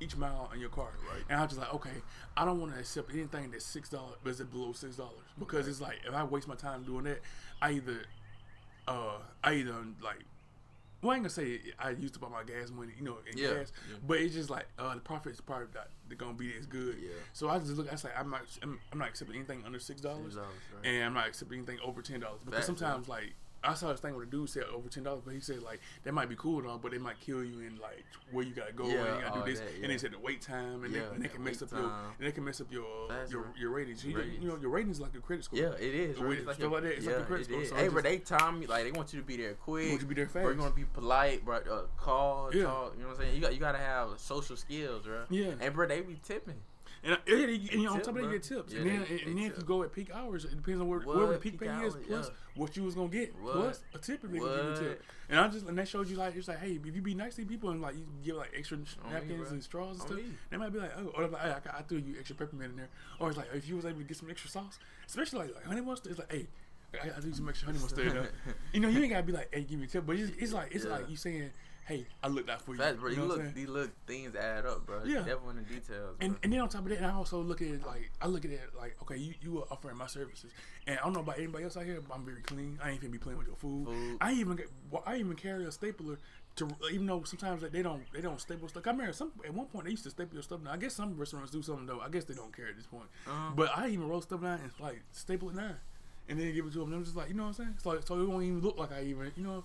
S2: each mile on your car.
S3: Right.
S2: And I was just like, okay, I don't want to accept anything that's six dollars, but it's below six dollars because it's like if I waste my time doing that, I either uh I either like. Well, I ain't gonna say I used up all my gas money, you know, in
S3: Yeah,
S2: gas,
S3: yeah.
S2: but it's just like uh, the profits probably not they're gonna be as good.
S3: Yeah.
S2: So I just look, I say like, I'm not, I'm, I'm not accepting anything under six dollars,
S3: right.
S2: and I'm not accepting anything over ten dollars because sometimes like I saw this thing where the dude said over ten dollars, but he said like that might be cool and all, but they might kill you in like where you gotta go
S3: Yeah,
S2: and you gotta do this,
S3: that,
S2: and
S3: yeah.
S2: they said the wait time, and,
S3: Yeah,
S2: they, and they can mess up your and they can mess up your
S3: That's
S2: your your ratings. You,
S3: Ratings.
S2: you know your ratings like your credit score.
S3: Yeah, it is.
S2: The way-
S3: It's like your-
S2: like that, it's like
S3: yeah,
S2: your credit
S3: it
S2: score, so
S3: Hey,
S2: it's
S3: bro, they time you like they want you to be there quick.
S2: want you to be there
S3: Bro, you
S2: fast.
S3: want to be polite, bro. Uh, call,
S2: Yeah.
S3: talk. You know what I'm saying? You got you got to have social skills, bro.
S2: Yeah.
S3: And bro, they be tipping.
S2: And, yeah, and, you- and you- on top of that, you get tips.
S3: Yeah,
S2: and then,
S3: they-
S2: and,
S3: they
S2: then if you
S3: tip.
S2: go at peak hours, it depends on where, wherever the peak,
S3: Peak
S2: pay is, plus
S3: yeah.
S2: What you was gonna get,
S3: What?
S2: plus a tip if they give you a tip. And I just and that showed you like it's like, hey, if you be nice to people and like you give like extra
S3: me,
S2: napkins
S3: bro.
S2: and straws and
S3: On
S2: stuff,
S3: me.
S2: they might be like, oh, or like, hey, I, I threw you extra peppermint in there, or it's like if you was able to get some extra sauce, especially like, like honey mustard, it's like, hey. I, I some extra honey mustard. [laughs] You know, you ain't gotta be like, "Hey, give me a tip," but it's, it's like it's
S3: Yeah.
S2: like you saying, "Hey, I looked out for you."
S3: Facts, bro.
S2: you
S3: You
S2: know
S3: look, these little things add up, bro.
S2: Yeah.
S3: Devil in the details.
S2: And,
S3: bro.
S2: and then on top of that, I also look at it like I look at it like okay, you you are offering my services, and I don't know about anybody else out here, but I'm very clean. I ain't finna be playing with your food.
S3: Food.
S2: I even get, well, I even carry a stapler to even though sometimes like, they don't they don't staple stuff. I remember some at one point they used to staple your stuff. Now I guess some restaurants do something though. I guess they don't care at this point.
S3: Uh-huh.
S2: But I even roll stuff down and like staple it down, and then give it to them. And I'm just like you know what I'm saying. So so it won't even look like I even you know.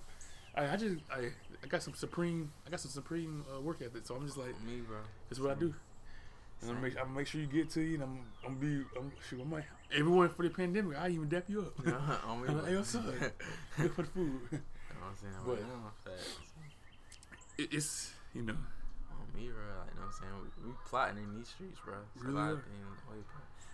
S2: I, I just I, I got some supreme I got some supreme uh, work ethic. So I'm just like
S3: me, bro.
S2: that's what I do. And I'm make, I'm make sure you get to you, and I'm I'm be I'm shoot, I might everyone for the pandemic. I even dap you up. [laughs]
S3: on me,
S2: I'm like, hey, what's up? [laughs] Good for the food.
S3: You know what I'm saying?
S2: But-
S3: But, facts.
S2: It, it's you know
S3: on me, bro. Like, you know what I'm saying? We, we plotting in these streets, bro. It's
S2: Really
S3: a lot of things.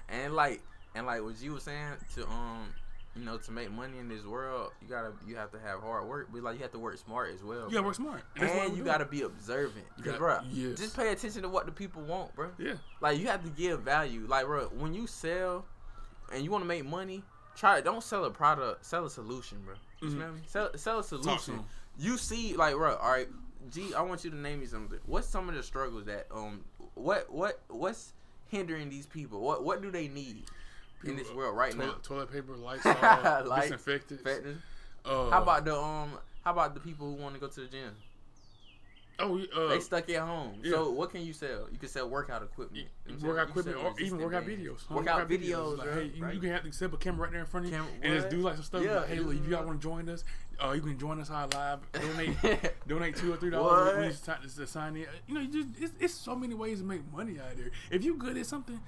S3: And like, and like what you was saying to um, you know, to make money in this world, you gotta you have to have hard work, but like you have to work smart as well. Yeah,
S2: work smart, that's
S3: And you gotta be observant, Cause, bro,
S2: yes.
S3: just pay attention to what the people want, bro.
S2: yeah
S3: Like you have to give value. Like, bro, when you sell and you want to make money, try don't sell a product, sell a solution, bro. You
S2: Mhm.
S3: smell me? Sell sell a solution. You see, like, bro, all right, G, I want you to name me something. What's some of the struggles that um, what what what's hindering these people? What what do they need in this world right
S2: toilet,
S3: now?
S2: toilet paper, [laughs] Lysol,
S3: Light-
S2: disinfectant.
S3: Fitness.
S2: Uh,
S3: How about the um? How about the people who want to go to the gym?
S2: oh uh,
S3: they stuck at home.
S2: yeah.
S3: So what can you sell? You can sell workout equipment. You know what I'm
S2: workout
S3: saying? You can
S2: equipment or even workout
S3: bands.
S2: videos. Home
S3: Workout videos,
S2: Like,
S3: bro,
S2: hey, you,
S3: right?
S2: you can have the simple camera right there in front of you, and just do like some stuff.
S3: Yeah,
S2: like, hey, look, if you
S3: yeah.
S2: all want to join us, uh, you can join us on live. Donate, [laughs] donate two or three dollars when you sign in. You know, you just it's, it's so many ways to make money out there. If you good at something,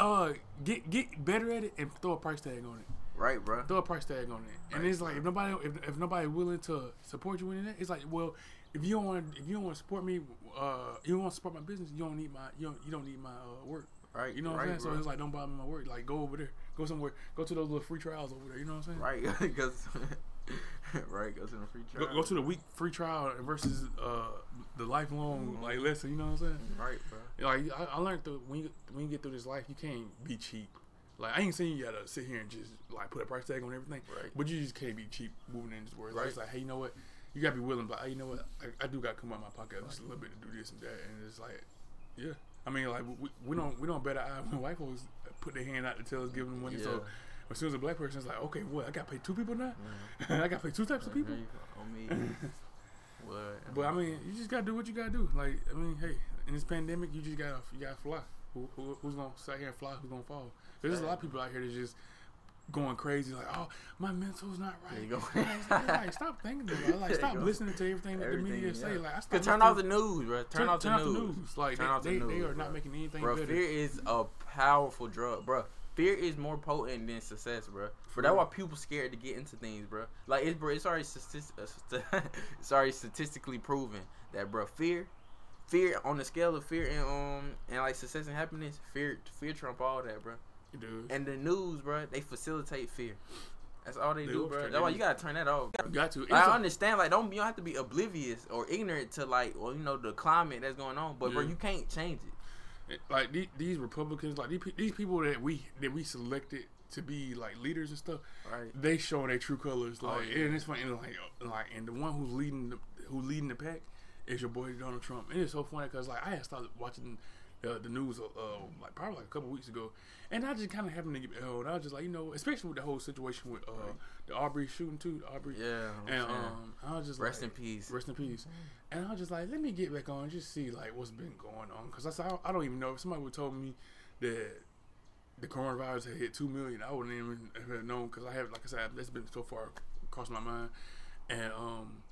S2: uh, get get better at it and throw a price tag on it.
S3: right, bro.
S2: Throw a price tag on it, and
S3: Right.
S2: it's like if nobody if, if nobody willing to support you in that, it's like well. If you don't want if you don't want to support me, uh, you don't want to support my business. You don't need my you don't you don't need my uh, work.
S3: Right,
S2: You know what
S3: right,
S2: I'm saying? So it's like don't bother my work. Like go over there, go somewhere, go to those little free trials over there. You know what I'm saying?
S3: Right, [laughs] because [laughs] [laughs] right, go to the free trial.
S2: go to the week free trial versus uh, the lifelong like lesson. You know what I'm saying?
S3: right, bro.
S2: Like I, I learned that when you when you get through this life, you can't be cheap. Like I ain't saying you gotta sit here and just like put a price tag on everything,
S3: Right.
S2: but you just can't be cheap moving in this world. Like,
S3: Right.
S2: it's like, hey, you know what? You gotta be willing, but hey, you know what? I, I do gotta come out my pocket just a little bit to do this and that, and it's like, yeah. I mean, like we, we don't we don't better eye when white folks put their hand out to tell us give them money. So
S3: Yeah.
S2: As soon as a black person is like, okay, what? I gotta pay two people now. [laughs] I gotta pay two types of people.
S3: on me. what?
S2: But I mean, you just gotta do what you gotta do. Like, I mean, hey, in this pandemic, you just gotta you gotta fly. Who, who, who's gonna sit here and fly? Who's gonna fall? There's a lot of people out here that's just going crazy. Like, oh, my mental's not right.
S3: There you go. [laughs]
S2: like, like, stop thinking about it. Like, stop listening to everything that the media
S3: Everything,
S2: say.
S3: yeah.
S2: Like, I
S3: Cause turn off the news, bro. Turn, off, the, news.
S2: Like,
S3: Turn
S2: they,
S3: off the
S2: they,
S3: news,
S2: they are
S3: bro.
S2: not making anything
S3: Bro,
S2: better.
S3: fear is a powerful drug, bro. Fear is more potent than success, bro. For that's why people scared to get into things, bro. Like it's bro, it's already statis- uh, st- [laughs] it's already statistically proven that, bro. Fear, fear on the scale of fear and um and like success and happiness, fear fear trump all that, bro.
S2: Dude,
S3: And the news, bro, they facilitate fear. That's all they
S2: They
S3: do, bro. That's why you gotta turn that off.
S2: you got to. It's
S3: I understand, like, don't you don't have to be oblivious or ignorant to like, well, you know, the climate that's going on, but bro, you can't change it.
S2: Like these, these Republicans, like these, these people that we that we selected to be like leaders and stuff,
S3: Right.
S2: they showing their true colors. Oh, like,
S3: Oh, yeah.
S2: and it's funny, and like, like, and the one who's leading the who leading the pack is your boy Donald Trump. And it's so funny because like I had started watching the, the news uh, like probably like a couple weeks ago, and I just kind of happened to get old. I was just like, you know, especially with the whole situation with uh, the Arbery shooting too, the Arbery.
S3: Yeah. I'm
S2: And um, I was just
S3: Rest
S2: like,
S3: in peace.
S2: Rest in peace. And I was just like, let me get back on and just see like what's been going on because I said I, I don't even know if somebody would told me that the coronavirus had hit two million. I wouldn't even have known because I have like I said that's been so far crossed my mind, and um,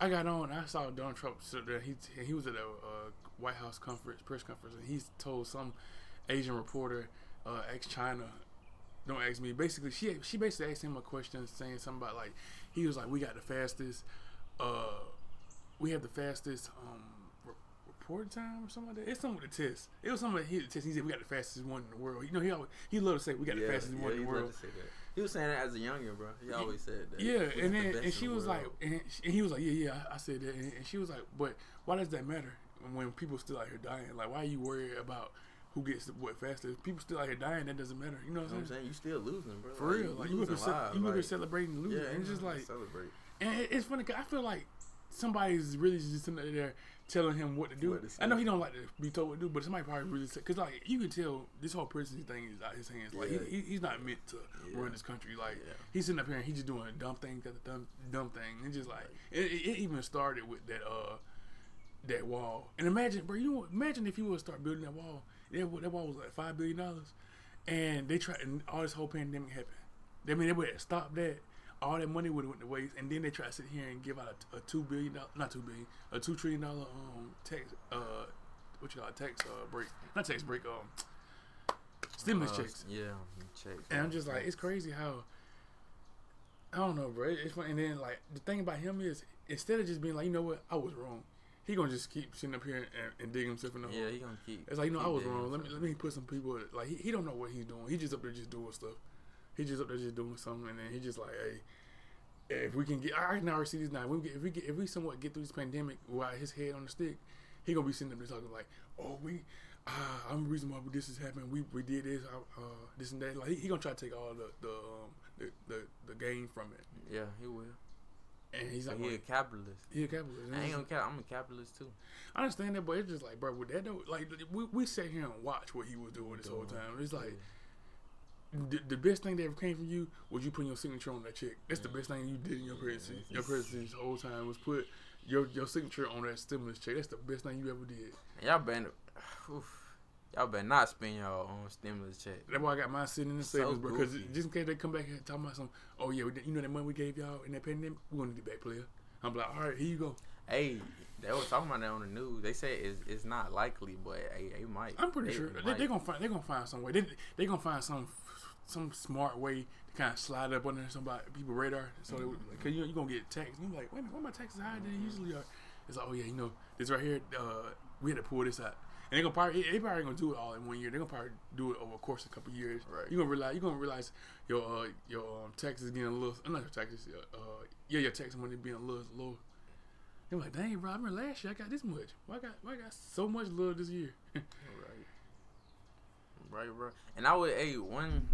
S2: I got on. I saw Donald Trump sit there. He he was at a uh, White House conference, press conference, and he told some Asian reporter, uh, ex China, don't ask me. Basically, she she basically asked him a question, saying something about like he was like, we got the fastest, uh, we have the fastest um re- report time or something like that. It's something with the test. It was something he the test. He said we got the fastest one in the world. You know, he always, he loved to say we got the fastest one in the world.
S3: to say that. He was saying that as a youngin, bro. He always said that.
S2: Yeah, and then
S3: best
S2: and she
S3: the
S2: was like, and, she- and he was like, yeah, yeah, I, I said that, and, and she was like, but why does that matter when people still out here dying? Like, why are you worried about who gets what faster? People still out here dying, that doesn't matter. You know what
S3: You know what I'm
S2: saying?
S3: You still losing, bro.
S2: For real, like you look at you look
S3: like-
S2: at celebrating losing,
S3: Yeah,
S2: and it's just like,
S3: celebrate.
S2: and it- it's funny. 'cause I feel like somebody's really just sitting there telling him what to do.
S3: What to
S2: I know he don't like to be told what to do, but somebody probably really said because like you can tell this whole presidency thing is out his hands. Like
S3: Yeah.
S2: he, he, he's not meant to
S3: Yeah.
S2: run this country. Like
S3: Yeah.
S2: he's sitting up here and he's just doing a dumb things dumb dumb thing. And just like it, it, it even started with that uh that wall. And imagine, bro, you know, imagine if you would start building that wall. That, that wall was like five billion dollars, and they tried and all this whole pandemic happened. I mean, they would have stopped that. All that money would have went to waste, and then they try to sit here and give out a, a two billion dollar, not two billion, a two trillion dollar um tax uh what you call it, tax uh break, not tax break um stimulus
S3: Uh,
S2: checks.
S3: Yeah, checks.
S2: And I'm just like, it's crazy how I don't know, bro. It's funny. And then like the thing about him is instead of just being like, you know what, I was wrong. He gonna just keep sitting up here and, and dig himself in the hole.
S3: Yeah, he gonna keep.
S2: It's like you know I was wrong. Let me let me put some people like he, he don't know what he's doing. He just up there just doing stuff. He just up there just doing something, and then he just like, hey, if we can get, I can already see this now. We get, if we get, if we somewhat get through this pandemic without his head on the stick, he gonna be sitting up there talking like, oh we, ah, I'm the reason why this is happening. We we did this, uh, uh, this and that. Like he, he gonna try to take all the the um the the, the gain from it,
S3: Yeah, he will.
S2: And he's like,
S3: he a capitalist.
S2: he a capitalist.
S3: I ain't gonna cap. I'm a capitalist too.
S2: I understand that, but it's just like, bro, with that though, like we, we sat here and watched what he was doing this whole time. It's like the, the best thing that ever came from you was you putting your signature on that check. That's the best thing you did in your presidency. Your presidency the whole time was put your your signature on that stimulus check. That's the best thing you ever did.
S3: Y'all better, [sighs] oof, y'all better not spend y'all on stimulus check.
S2: That's why I got mine sitting in the
S3: So
S2: savings, bro. Because just in case they come back here and talk about some, oh yeah, you know that money we gave y'all in that pandemic, we're gonna need it back, player. I'm like, all right, here you go.
S3: Hey, they was talking about that on the news. They said it's, it's not likely, but hey, they might.
S2: I'm pretty
S3: They
S2: sure they, they gonna find they gonna find some way. They they gonna find some some smart way to kind of slide up under somebody people radar. So
S3: Mm-hmm.
S2: they, cause you you gonna get taxed. You're like, wait a minute, why my taxes higher than they usually are? It's like, oh yeah, you know, this right here, uh, we had to pull this out. And they gonna probably they probably ain't gonna do it all in one year. They're gonna probably do it over a course of a couple years.
S3: Right.
S2: You gonna realize you gonna realize your uh, your um, taxes getting a little not your taxes uh, yeah your tax money being a little low. You're like, dang, bro, I remember last year I got this much. Why I got why I got so much love this year? [laughs]
S3: Right, right, bro. And I would, hey, one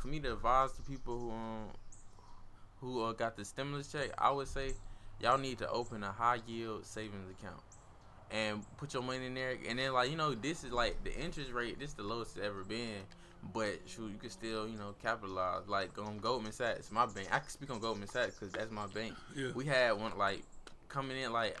S3: for me to advise the people who um who uh, got the stimulus check, I would say y'all need to open a high yield savings account and put your money in there. And then like you know, this is like the interest rate. This is the lowest it's ever been. But shoot, you can still you know capitalize. Like um Goldman Sachs, my bank. I can speak on Goldman Sachs because that's my bank.
S2: Yeah.
S3: We had one like coming in like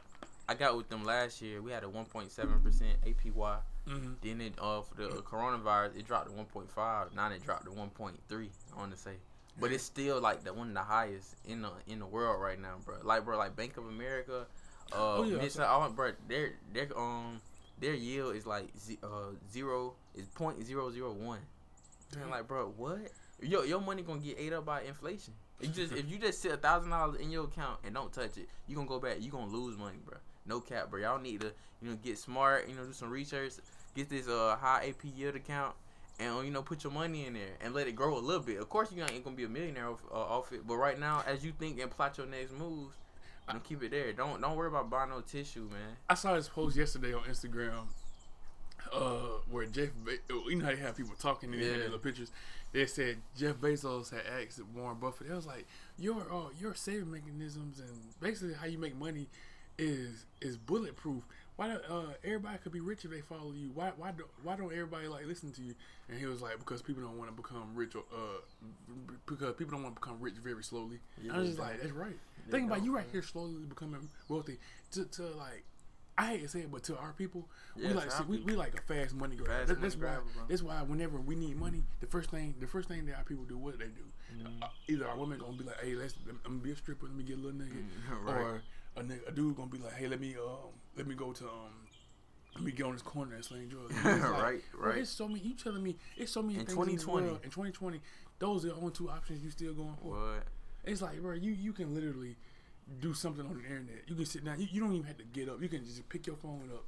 S3: I got with them last year. We had a 1.7 percent APY.
S2: Mm-hmm.
S3: Then it uh for the coronavirus it dropped to 1.5. Now it dropped to 1.3. I want to say, but it's still like the one of the highest in the in the world right now, bro. Like bro, like Bank of America, uh,
S2: Oh, yeah, I
S3: all, bro, their their um their yield is like uh zero is point zero zero one. And like, bro, what? Yo, your money gonna get ate up by inflation. If you just if you just sit a thousand dollars in your account and don't touch it, you gonna go back. You gonna lose money, bro. No cap, bro. Y'all need to you know get smart. You know, do some research. Get this uh high AP yield account. And you know, put your money in there and let it grow a little bit. Of course, you ain't gonna be a millionaire off, uh, off it. But right now, as you think and plot your next moves, know, keep it there. Don't don't worry about buying no tissue, man.
S2: I saw this post yesterday on Instagram, uh, where Jeff, Be- you know how they have people talking and have
S3: Yeah.
S2: little pictures. They said Jeff Bezos had asked Warren Buffett. It was like your uh, your saving mechanisms and basically how you make money is is bulletproof. Why don't uh, everybody could be rich if they follow you? Why why don't why don't everybody like listen to you? And he was like because people don't want to become rich or uh because people don't want to become rich very slowly.
S3: Yeah,
S2: I was just like that's right. Think about you right here slowly becoming wealthy to to like I hate to say it, but to our people,
S3: Yeah,
S2: we like
S3: our
S2: we, we like a fast money grab.
S3: Fast
S2: That- that's
S3: money
S2: why
S3: bro.
S2: that's why whenever we need money, the first thing the first thing that our people do, what do they do?
S3: Mm-hmm.
S2: Uh, either our women gonna be like, hey, let's I'm gonna be a stripper, let me get a little nigga,
S3: Mhm, [laughs] right.
S2: or a, nigga, a dude gonna be like, hey, let me um let me go to um. Let me get on this corner and sling drugs. [laughs] Like,
S3: Right,
S2: bro,
S3: right.
S2: It's so many. You telling me it's so many
S3: In
S2: things in this
S3: 2020.
S2: world. In 2020, those are the only two options you still going for.
S3: What?
S2: It's like, bro, you you can literally do something on the internet. You can sit down. You, you don't even have to get up. You can just pick your phone up,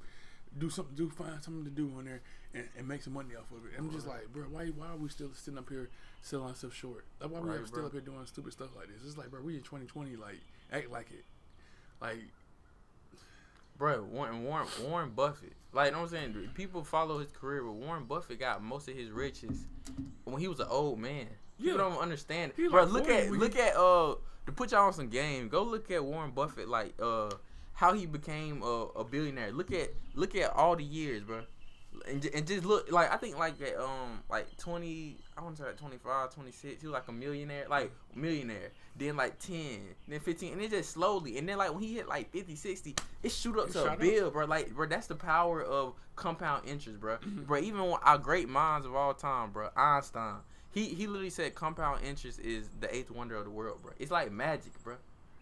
S2: do something, do find something to do on there, and, and make some money off of it. I'm just like, bro, why why are we still sitting up here selling stuff short? Like, why we
S3: Right,
S2: are still up here doing stupid stuff like this? It's like, bro, we in 2020. Like, act like it. Like,
S3: Bro, Warren, Warren, Warren Buffett. Like, you know what I'm saying? People follow his career, but Warren Buffett got most of his riches when he was an old man. People don't understand.
S2: He
S3: Bro,
S2: like
S3: look at look at uh to put y'all on some game. Go look at Warren Buffett, like uh how he became a, a billionaire. Look at look at all the years, bro. And, and just look like I think like at um like 20 I want to say like 25 26 he was like a millionaire like millionaire then like 10 then 15 and it just slowly and then like when he hit like 50 60 it shoot up
S2: It
S3: to a bill bro like bro that's the power of compound interest bro
S2: Mm-hmm.
S3: bro even our great minds of all time bro Einstein he he literally said compound interest is the eighth wonder of the world bro it's like magic bro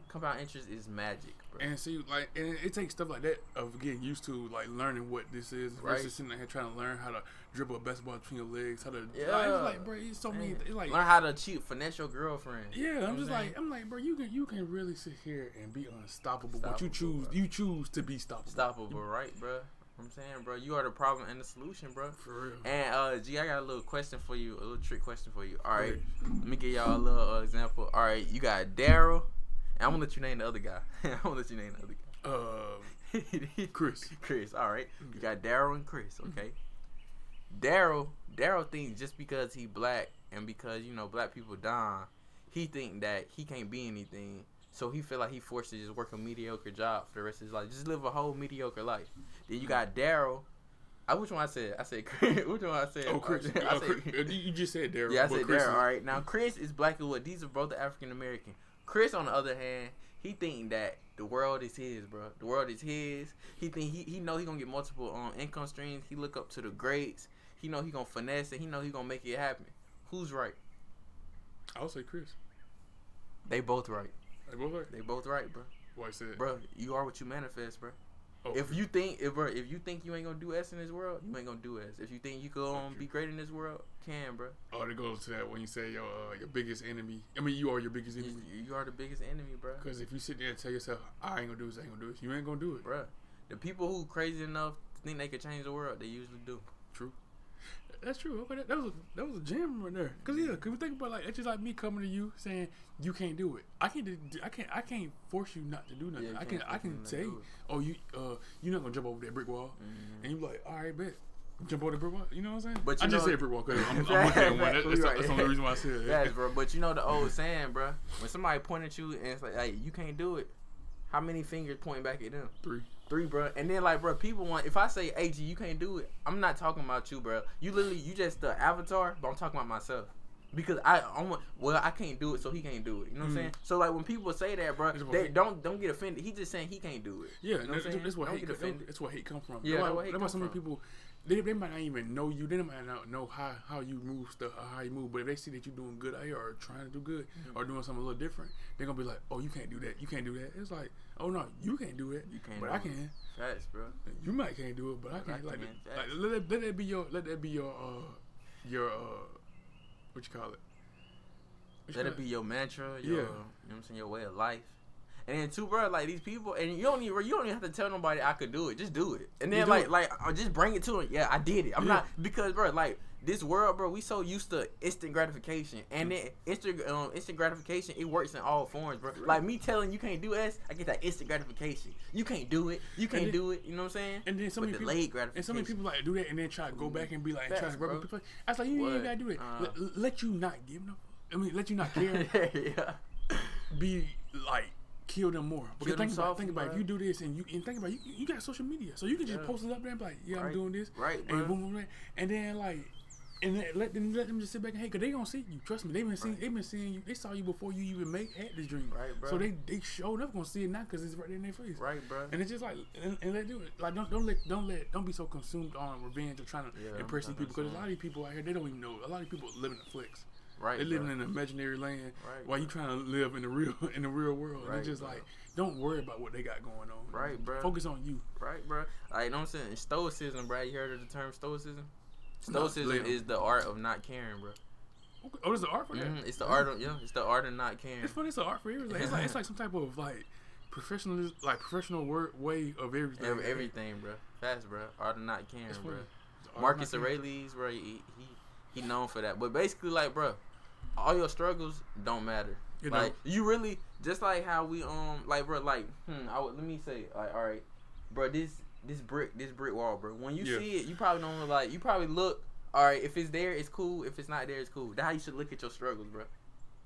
S3: compound interest is magic bro
S2: and see, like, and it takes stuff like that of getting used to, like, learning what this is
S3: Right.
S2: versus sitting there trying to learn how to dribble a basketball between your legs, how to,
S3: Yeah.
S2: like, it's like, bro, it's so many, it's like,
S3: learn how to cheat finesse your girlfriend
S2: Yeah,
S3: You know
S2: I'm just
S3: saying?
S2: like I'm like, bro, you can you can really sit here and be unstoppable, but you choose
S3: bro.
S2: you choose to be stoppable.
S3: Stoppable, right, bro? I'm saying, bro, you are the problem and the solution, bro.
S2: For real.
S3: And uh, G, I got a little question for you, a little trick question for you. All right, let me give y'all a little uh, example. All right, you got Daryl, and I'm gonna let you name the other guy. [laughs] I'm gonna let you name the other guy. Um. [laughs]
S2: Chris.
S3: Chris. All right, you got Daryl and Chris. Okay. Daryl, Daryl thinks just because he black and because you know black people die, he think that he can't be anything. So he feel like he forced to just work a mediocre job for the rest of his life, just live a whole mediocre life. Then you got Daryl. I which one I said? I said Chris. [laughs] Which one I said?
S2: Oh, Chris. [laughs]
S3: I
S2: Oh,
S3: said-
S2: Chris. You just said Daryl.
S3: yeah, I said Daryl. All right, now Chris is black and what? These are both African American. Chris, on the other hand, he think that the world is his, bro. The world is his. He think he he know he gonna get multiple um income streams. He look up to the greats. He know he gonna finesse it. He know he gonna make it happen. Who's right?
S2: I would say Chris.
S3: They both right.
S2: Like, both right.
S3: They both right, bro.
S2: Why I said,
S3: Bro, you are what you manifest, bro.
S2: oh,
S3: If you think, if bro, if you think you ain't gonna do S in this world, you ain't gonna do S. If you think you gonna um, be great in this world, can, bro.
S2: oh, it goes to that when you say your uh, your biggest enemy. I mean, you are your biggest
S3: You,
S2: enemy.
S3: you are the biggest enemy, bro.
S2: Because if you sit there and tell yourself, I ain't gonna do this, I ain't gonna do this, you ain't gonna do it.
S3: bro. the people who crazy enough to think they could change the world, they usually do.
S2: True. That's true. Okay, that, that was a, that was a gem right there. Cause yeah, cause we think about like it's just like me coming to you saying you can't do it. I can't. I can't. I can't force you not to do nothing.
S3: Yeah,
S2: I
S3: can't.
S2: I can say, oh, you uh, you're not gonna jump over that brick wall,
S3: Mhm.
S2: and you be like, all right, bet. Jump over the brick wall. You know what I'm saying?
S3: But
S2: I
S3: you
S2: just
S3: know-
S2: said brick wall because I'm, I'm [laughs] looking at one. That, that's,
S3: Exactly
S2: that's the only reason why I said [laughs] it.
S3: Bro. But you know the old saying, bro. When somebody point at you and it's like, hey, you can't do it. How many fingers pointing back at them?
S2: Three.
S3: Three, bro. And then like, bro, people want. If I say, AG, you can't do it. I'm not talking about you, bro. You literally, you just the avatar, but I'm talking about myself. Because I, I'm, well, I can't do it, so he can't do it. You know what I'm
S2: Mm.
S3: saying? So like, when people say that, bro,
S2: what-
S3: they don't don't get offended. He just saying he can't do it.
S2: Yeah,
S3: You know what
S2: that's, that's what hate.
S3: get
S2: That,
S3: offended.
S2: that's what hate come from.
S3: Yeah,
S2: that's why,
S3: that's
S2: why so many people. They, they might not even know you. They might not know how, how you move stuff how you move. But if they see that you're doing good out here or trying to do good
S3: Mm-hmm.
S2: or doing something a little different, they're gonna be like, "Oh, you can't do that. You can't do that." It's like, "Oh no, you can't do it.
S3: You can't
S2: but I can.
S3: Facts, bro.
S2: You might can't do it, but I can." Like,
S3: can,
S2: like let, that, let that be your let that be your uh your uh what you call it. What
S3: Let it be your mantra, your,
S2: Yeah.
S3: you know what I'm saying, your way of life. And then two, bro, like these people, and you don't even you don't even have to tell nobody I could do it. Just do it, and then like
S2: it.
S3: like uh, just bring it to them. Yeah, I did it. I'm
S2: Yeah.
S3: not because bro, like this world, bro, we so used to instant gratification, and then instant um, instant gratification it works in all forms, bro. Like me telling you can't do S, I get that instant gratification. You can't do it. You can't
S2: then-
S3: do it. You know what I'm saying?
S2: And then so
S3: But
S2: many people,
S3: delayed gratification.
S2: and so many people like do that and then try to go back and be like, and try to rub
S3: bro.
S2: people. I was like, you ain't gotta do it.
S3: Uh.
S2: let, let you not give no. I mean, let you not [laughs] care.
S3: yeah.
S2: be like kill them more. Because
S3: Kill them
S2: think about think about if you do this and you and think about you you got social media, so you can just
S3: Yeah.
S2: post it up there and be like, yeah, I'm doing this,
S3: Right,
S2: and boom, boom, boom, and then like and let, let them let them just sit back and hate, cause they gonna see you. Trust me, they been seeing they been seeing you. They saw you before you even make had the dream.
S3: Right, bro.
S2: So they they showed up gonna see it now, cause it's right there in their face.
S3: Right, bro.
S2: And it's just like, and, and let do it. Like don't don't let don't let don't be so consumed on revenge or trying to
S3: Yeah,
S2: impress these people. Because a lot of these people out here, they don't even know. A lot of people live in the flicks.
S3: Right,
S2: They're living
S3: bro.
S2: in an imaginary land
S3: Right,
S2: while you trying to live in the real [laughs] in the real world. and
S3: Right,
S2: it's just
S3: bro.
S2: like, don't worry about what they got going on.
S3: Right, bro.
S2: Focus on you.
S3: Right, bro. Like, you know what I'm saying? Stoicism, bro. You heard of the term stoicism? Stoicism is the art of not caring, bro.
S2: Okay. Oh, there's an art for that.
S3: Mhm, It's the art of yeah. It's the art of not caring.
S2: It's funny. It's an art for everything. It's like it's like some type of like professional, like professional work way of everything.
S3: Every, everything, bro. Fast, bro. Art of not caring, bro.
S2: funny. It's art
S3: Marcus. Aurelius, bro. He, he he known for that. But basically, like, bro, all your struggles don't matter.
S2: You
S3: like
S2: don't.
S3: you really just like how we um like bro like hmm I would, let me say like all right, bro this this brick this brick wall, bro. When you
S2: Yeah.
S3: see it, you probably don't like you probably look all right. If it's there, it's cool. If it's not there, it's cool. That's how you should look at your struggles, bro.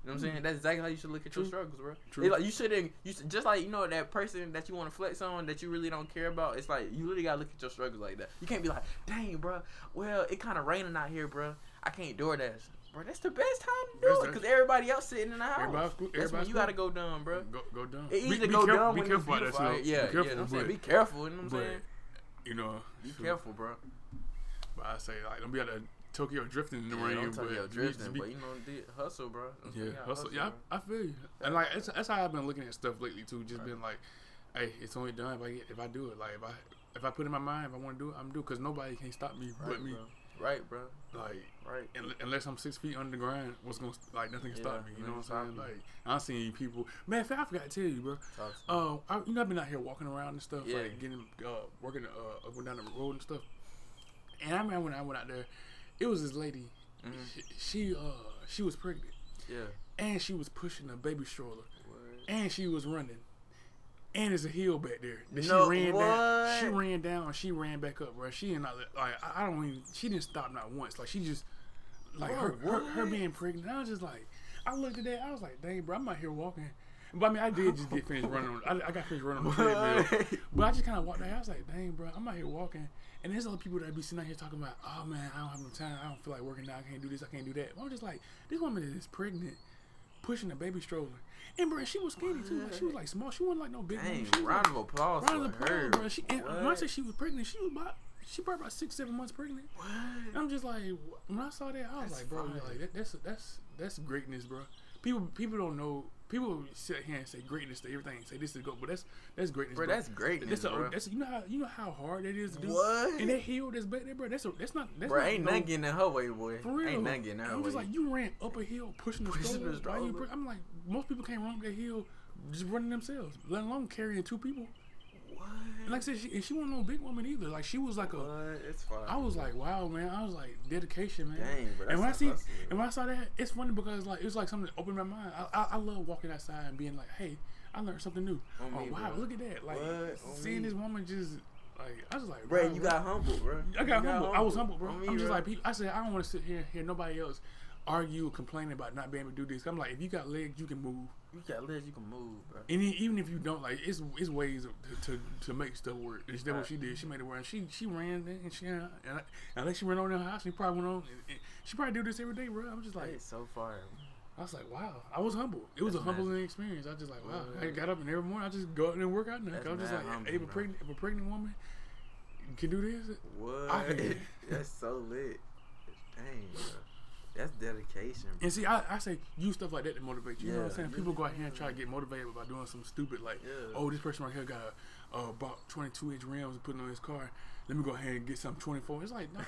S3: You know what I'm saying? That's exactly how you should look at your struggles, bro.
S2: True.
S3: It's like you shouldn't. You should, just like you know that person that you want to flex on that you really don't care about. It's like you literally gotta look at your struggles like that. You can't be like, dang, bro. Well, it kind of raining out here, bro. I can't DoorDash, bro. That's the best time to do it because everybody else sitting in the house.
S2: Everybody else cool-
S3: That's when you gotta go dumb, bro.
S2: Go go dumb.
S3: It easy
S2: Be-
S3: to
S2: be
S3: go
S2: careful-
S3: dumb
S2: Be
S3: when
S2: careful about that
S3: beautiful. Yeah,
S2: be careful,
S3: yeah. I'm saying, be careful. You know what I'm
S2: but
S3: saying?
S2: you know,
S3: Be
S2: shoot.
S3: careful, bro.
S2: But I say like don't be out there Tokyo drifting in the
S3: Yeah,
S2: rain.
S3: don't
S2: but
S3: you
S2: you
S3: drifting,
S2: be-
S3: but you know, hustle, bro. That's
S2: Yeah, hustle. Yeah. I, I feel you. And like that's, that's how I've been looking at stuff lately too. Just
S3: Right.
S2: been like, hey, it's only done if I get if I do it. Like if I if I put in my mind if I want to do it, I'm do it because nobody can stop me
S3: Right,
S2: but me.
S3: bro. Right, bro.
S2: Like
S3: Right.
S2: unless I'm six feet underground, what's gonna like nothing can
S3: Yeah,
S2: stop me. You know what I'm saying? Like I'm seeing people. Man, I forgot to tell you, bro.
S3: Me.
S2: Uh, I, you know, I've been out here walking around and stuff,
S3: Yeah.
S2: like getting, uh, working uh, up and down the road and stuff. And I remember when I went out there, it was this lady.
S3: Mhm.
S2: She, she, uh, she was pregnant,
S3: Yeah.
S2: and she was pushing a baby stroller,
S3: Word.
S2: and she was running. And there's a hill back there. And
S3: No,
S2: she ran down. She ran down. She ran back up, bro. She didn't like. like I, I don't even. She didn't stop not once. Like she just, like her,
S3: Bro,
S2: her, her
S3: what?
S2: being pregnant. I was just like, I looked at that. I was like, dang, bro, I'm out here walking. But I mean, I did just get finished running. On, I, I got finished running on the treadmill.
S3: What?
S2: But I just kind of walked out. I was like, dang, bro, I'm out here walking. And there's other people that be sitting out here talking about, oh man, I don't have no time. I don't feel like working out. I can't do this. I can't do that. But I'm just like, this woman is pregnant, pushing a baby stroller. And bro, she was skinny too. Like, she was like small. She wasn't like no big
S3: Dang.
S2: She
S3: round
S2: like,
S3: of applause
S2: round of applause,
S3: her.
S2: bro. She, and when I
S3: What?
S2: said she was pregnant, she was about, she probably about six, seven months pregnant. And I'm just like, when I saw that, I was
S3: That's
S2: like, bro, like that, that's that's that's greatness, bro. People people don't know. People sit here and say greatness to everything. Say this is go, but that's that's greatness,
S3: Bro,
S2: bro.
S3: that's greatness,
S2: That's, a,
S3: bro.
S2: that's you know how you know how hard that is to do.
S3: What?
S2: And that hill that's back there, bro. That's a, that's not that's
S3: Bro,
S2: not
S3: ain't
S2: no,
S3: nothing getting in her way, boy.
S2: for real.
S3: Ain't nothing getting in her way.
S2: just like you ran up a hill pushing the
S3: Pushing the stroller.
S2: I'm like most people can't run up that hill just running themselves, let alone carrying two people.
S3: what?
S2: And like I said, she, and she wasn't no big woman either. Like she was like a.
S3: It's fine.
S2: I was like, wow, man. I was like, dedication, man.
S3: Dang, bro,
S2: and when I see,
S3: hustle.
S2: and when I saw that, it's funny because like it was like something that opened my mind. I, I, I love walking outside and being like, hey, I learned something new.
S3: On
S2: oh
S3: me,
S2: wow,
S3: bro.
S2: look at that! Like
S3: What?
S2: Seeing
S3: me.
S2: this woman just like I was like,
S3: Bro, you
S2: bro.
S3: got humble, bro.
S2: I got
S3: You
S2: humble. I was humble, bro.
S3: Me,
S2: I'm just
S3: bro.
S2: like, people, I said, I don't want to sit here and hear nobody else argue or complain about not being able to do this. I'm like, if you got legs, you can move.
S3: you got legs, you can move, bro.
S2: And even if you don't, like, it's it's ways to, to to make stuff work. It's that what she did. She made it work. And she she ran and she and I, unless she ran on in her house, she probably went on. And, and she probably do this every day, bro. I'm just
S3: Like, it's so far.
S2: I was like, wow. I was humble. It was
S3: That's
S2: a humbling experience. I was just like, wow. I
S3: mm-hmm.
S2: got up and every morning I just go out and work out now. I was just like,
S3: humble,
S2: if a pregnant if a pregnant woman can do this,
S3: What? [laughs] That's so lit. Dang, bro. That's dedication, bro.
S2: And see, I, I say use stuff like that to motivate you. You know what I'm
S3: Yeah.
S2: saying? People go out here and try to get motivated by doing some stupid like,
S3: Yeah.
S2: oh, this person right here got uh, bought 22 inch rims and put it on his car. Let me go ahead and get some 24. It's like, no,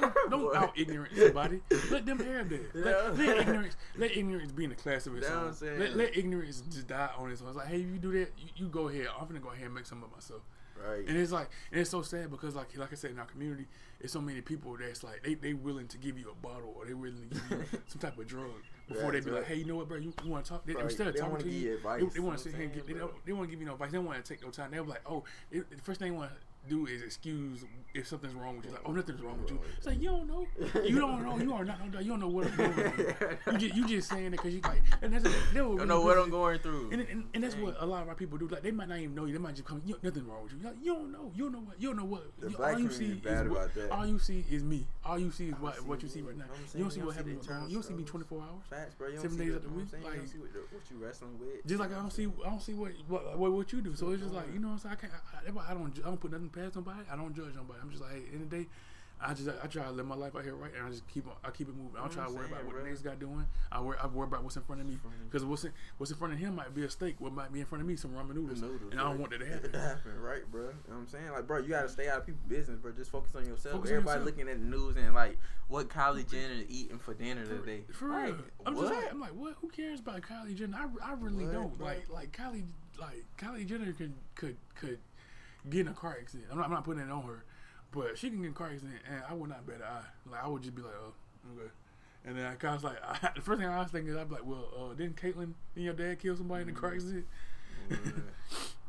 S2: no, [laughs] don't, don't out ignorant somebody. Let them have that.
S3: Yeah.
S2: Let, let ignorance, let ignorance be in the class of its own. Let, let ignorance just die on its own. It's like, hey, if you do that, you, you go ahead. I'm gonna go ahead and make some of myself.
S3: Right.
S2: And it's like, and it's so sad because like, like I said, in our community, it's so many people that's like, they they willing to give you a bottle or they willing to give you [laughs] some type of drug before they be
S3: right.
S2: like, hey, you know what, bro, you, you want to talk? They,
S3: Right.
S2: Instead of
S3: They
S2: talking
S3: wanna
S2: you,
S3: advice,
S2: they, they want to sit here and give,
S3: saying,
S2: they don't, they want to give you no advice. They want to take no time. They're like, oh, it, the first thing they want, do is excuse if something's wrong with you. Like, oh, nothing's wrong with you. It's like you don't know. You don't know. You are not. You don't know what I'm going through. You just, you just saying it because you like. And that's that
S3: Don't know what. I'm going through.
S2: And, and, and that's what a lot of our people do. Like they might not even know you. They might just come. You, nothing wrong with you. Like, you don't know. You don't know what. You don't know what.
S4: The
S2: you,
S4: black
S2: all you see is
S4: bad
S2: what,
S4: about that.
S2: all you see is me. All you see is what
S4: see
S2: what you see right now. You don't see what
S4: don't see
S2: happens
S4: the
S2: going on. You don't see me 24 hours.
S4: Facts, bro. You
S2: Seven days of the week,
S4: what I'm saying? You don't
S2: like-
S4: see what, you wrestling with.
S2: Just like I don't see, I don't see what what, what, you do. So it's just like you know, what I'm saying I can't. I, that's why I don't. I don't put nothing past nobody. I don't judge nobody. I'm just like, hey, of the day, I just I try to live my life out here right, and I just keep on, I keep it moving. I don't try to worry about what the next guy doing. I worry I worry about what's in front of me because what's in what's in front of him might be a steak. What might be in front of me some ramen noodles,
S4: Noodles,
S2: and I don't want that to [laughs] happen.
S4: happen, right, bro? You know what I'm saying? Like, bro, you gotta stay out of people's business, bro. Just focus on yourself.
S2: Focus on
S4: Everybody
S2: yourself.
S4: looking
S3: at the news and like what Kylie Jenner eating for dinner today.
S2: For
S3: Like,
S2: real, I'm
S3: what?
S2: just like, I'm like, what? Who cares about Kylie Jenner? I, I really
S4: What,
S2: don't.
S4: bro?
S2: Like, like Kylie, like Kylie Jenner could could could get in a car accident. I'm not, I'm not putting it on her, but she can get in a car accident, and I would not bet an eye. Like, I would just be like, oh, okay. And then I was like, [laughs] I, the first thing I was thinking is, I'd be like, well, uh, didn't Caitlyn and your dad kill somebody in a car accident? [laughs]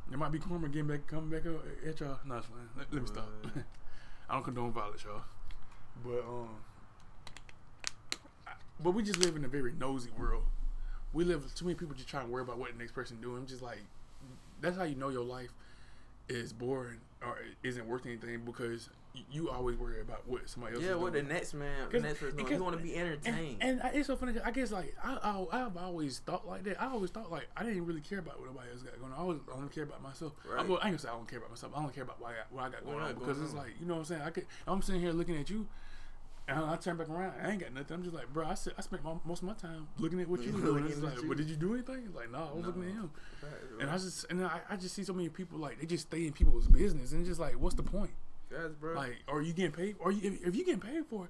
S2: There might be karma getting back, coming back up at y'all. No, it's fine. Let, let me stop. [laughs] I don't condone violence, y'all. But um, I- but we just live in a very nosy world. We live too many people just trying to worry about what the next person doing. I'm just like, that's how you know your life is boring or isn't worth anything because you always worry about what somebody else.
S3: Yeah,
S2: is
S3: what the
S2: doing.
S3: next man, the next person, you want to be entertained.
S2: and I- it's so funny. I guess like I, I I've always thought like that. I always thought like I didn't really care about what nobody else got going on. I always I only care about myself. I,
S3: Right.
S2: well, I ain't gonna say I don't care about myself. I don't care about what I got, what I got going on because it's like you know what I'm saying. I could I'm sitting here looking at you. And I turn back around. I ain't got nothing. I'm just like, bro. I, said, I spent my, most of my time looking at what [laughs] you doing. It's like,
S4: you.
S2: but did you do anything? Like, no, I was looking at
S3: No.
S2: him. And I just and I, I just see so many people like they just stay in people's business and just like, what's the point?
S4: Guys, bro.
S2: Like, are you getting paid? Or you, if, if you getting paid for it,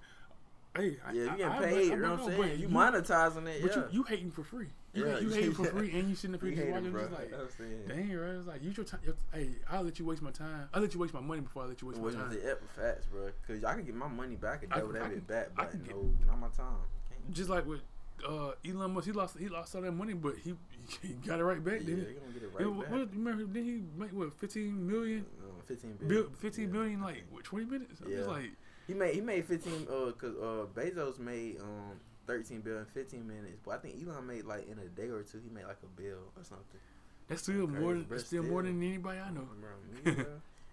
S2: hey, I-
S4: yeah, you
S2: I-
S4: getting
S2: I-
S4: paid.
S2: I-
S4: you know what I'm saying? You monetizing it.
S2: but
S4: yeah.
S2: you, you hating for free. You,
S4: Yeah,
S2: hate, you
S4: you-
S2: hating for free, and you sitting up here just watching. Just like,
S4: That's the end.
S2: dang, bro. It's like use your time. Your, hey, I'll let you waste my time. I'll let you waste my money before I let you waste my
S4: What's
S2: time.
S4: the ep facts, bro? Cause I can get my money back and double that bit back,
S2: I
S4: but
S2: get-
S4: no, not my time. Can't.
S2: Just like with uh, Elon Musk, he lost he lost all that money, but he, [laughs] he got it right back.
S4: Yeah,
S2: he?
S4: gonna get it right
S2: what,
S4: back.
S2: what, remember, did he make what fifteen million?
S4: Uh, Fifteen
S2: Bill, fifteen
S4: yeah.
S2: million, like what twenty minutes?
S4: Yeah.
S2: like
S4: He made he made fifteen. Uh, cause uh Bezos made um thirteen billion fifteen minutes, but I think Elon made like in a day or two he made like a bill or something.
S2: that's still more than that's still more than anybody I know.
S4: Bro, me.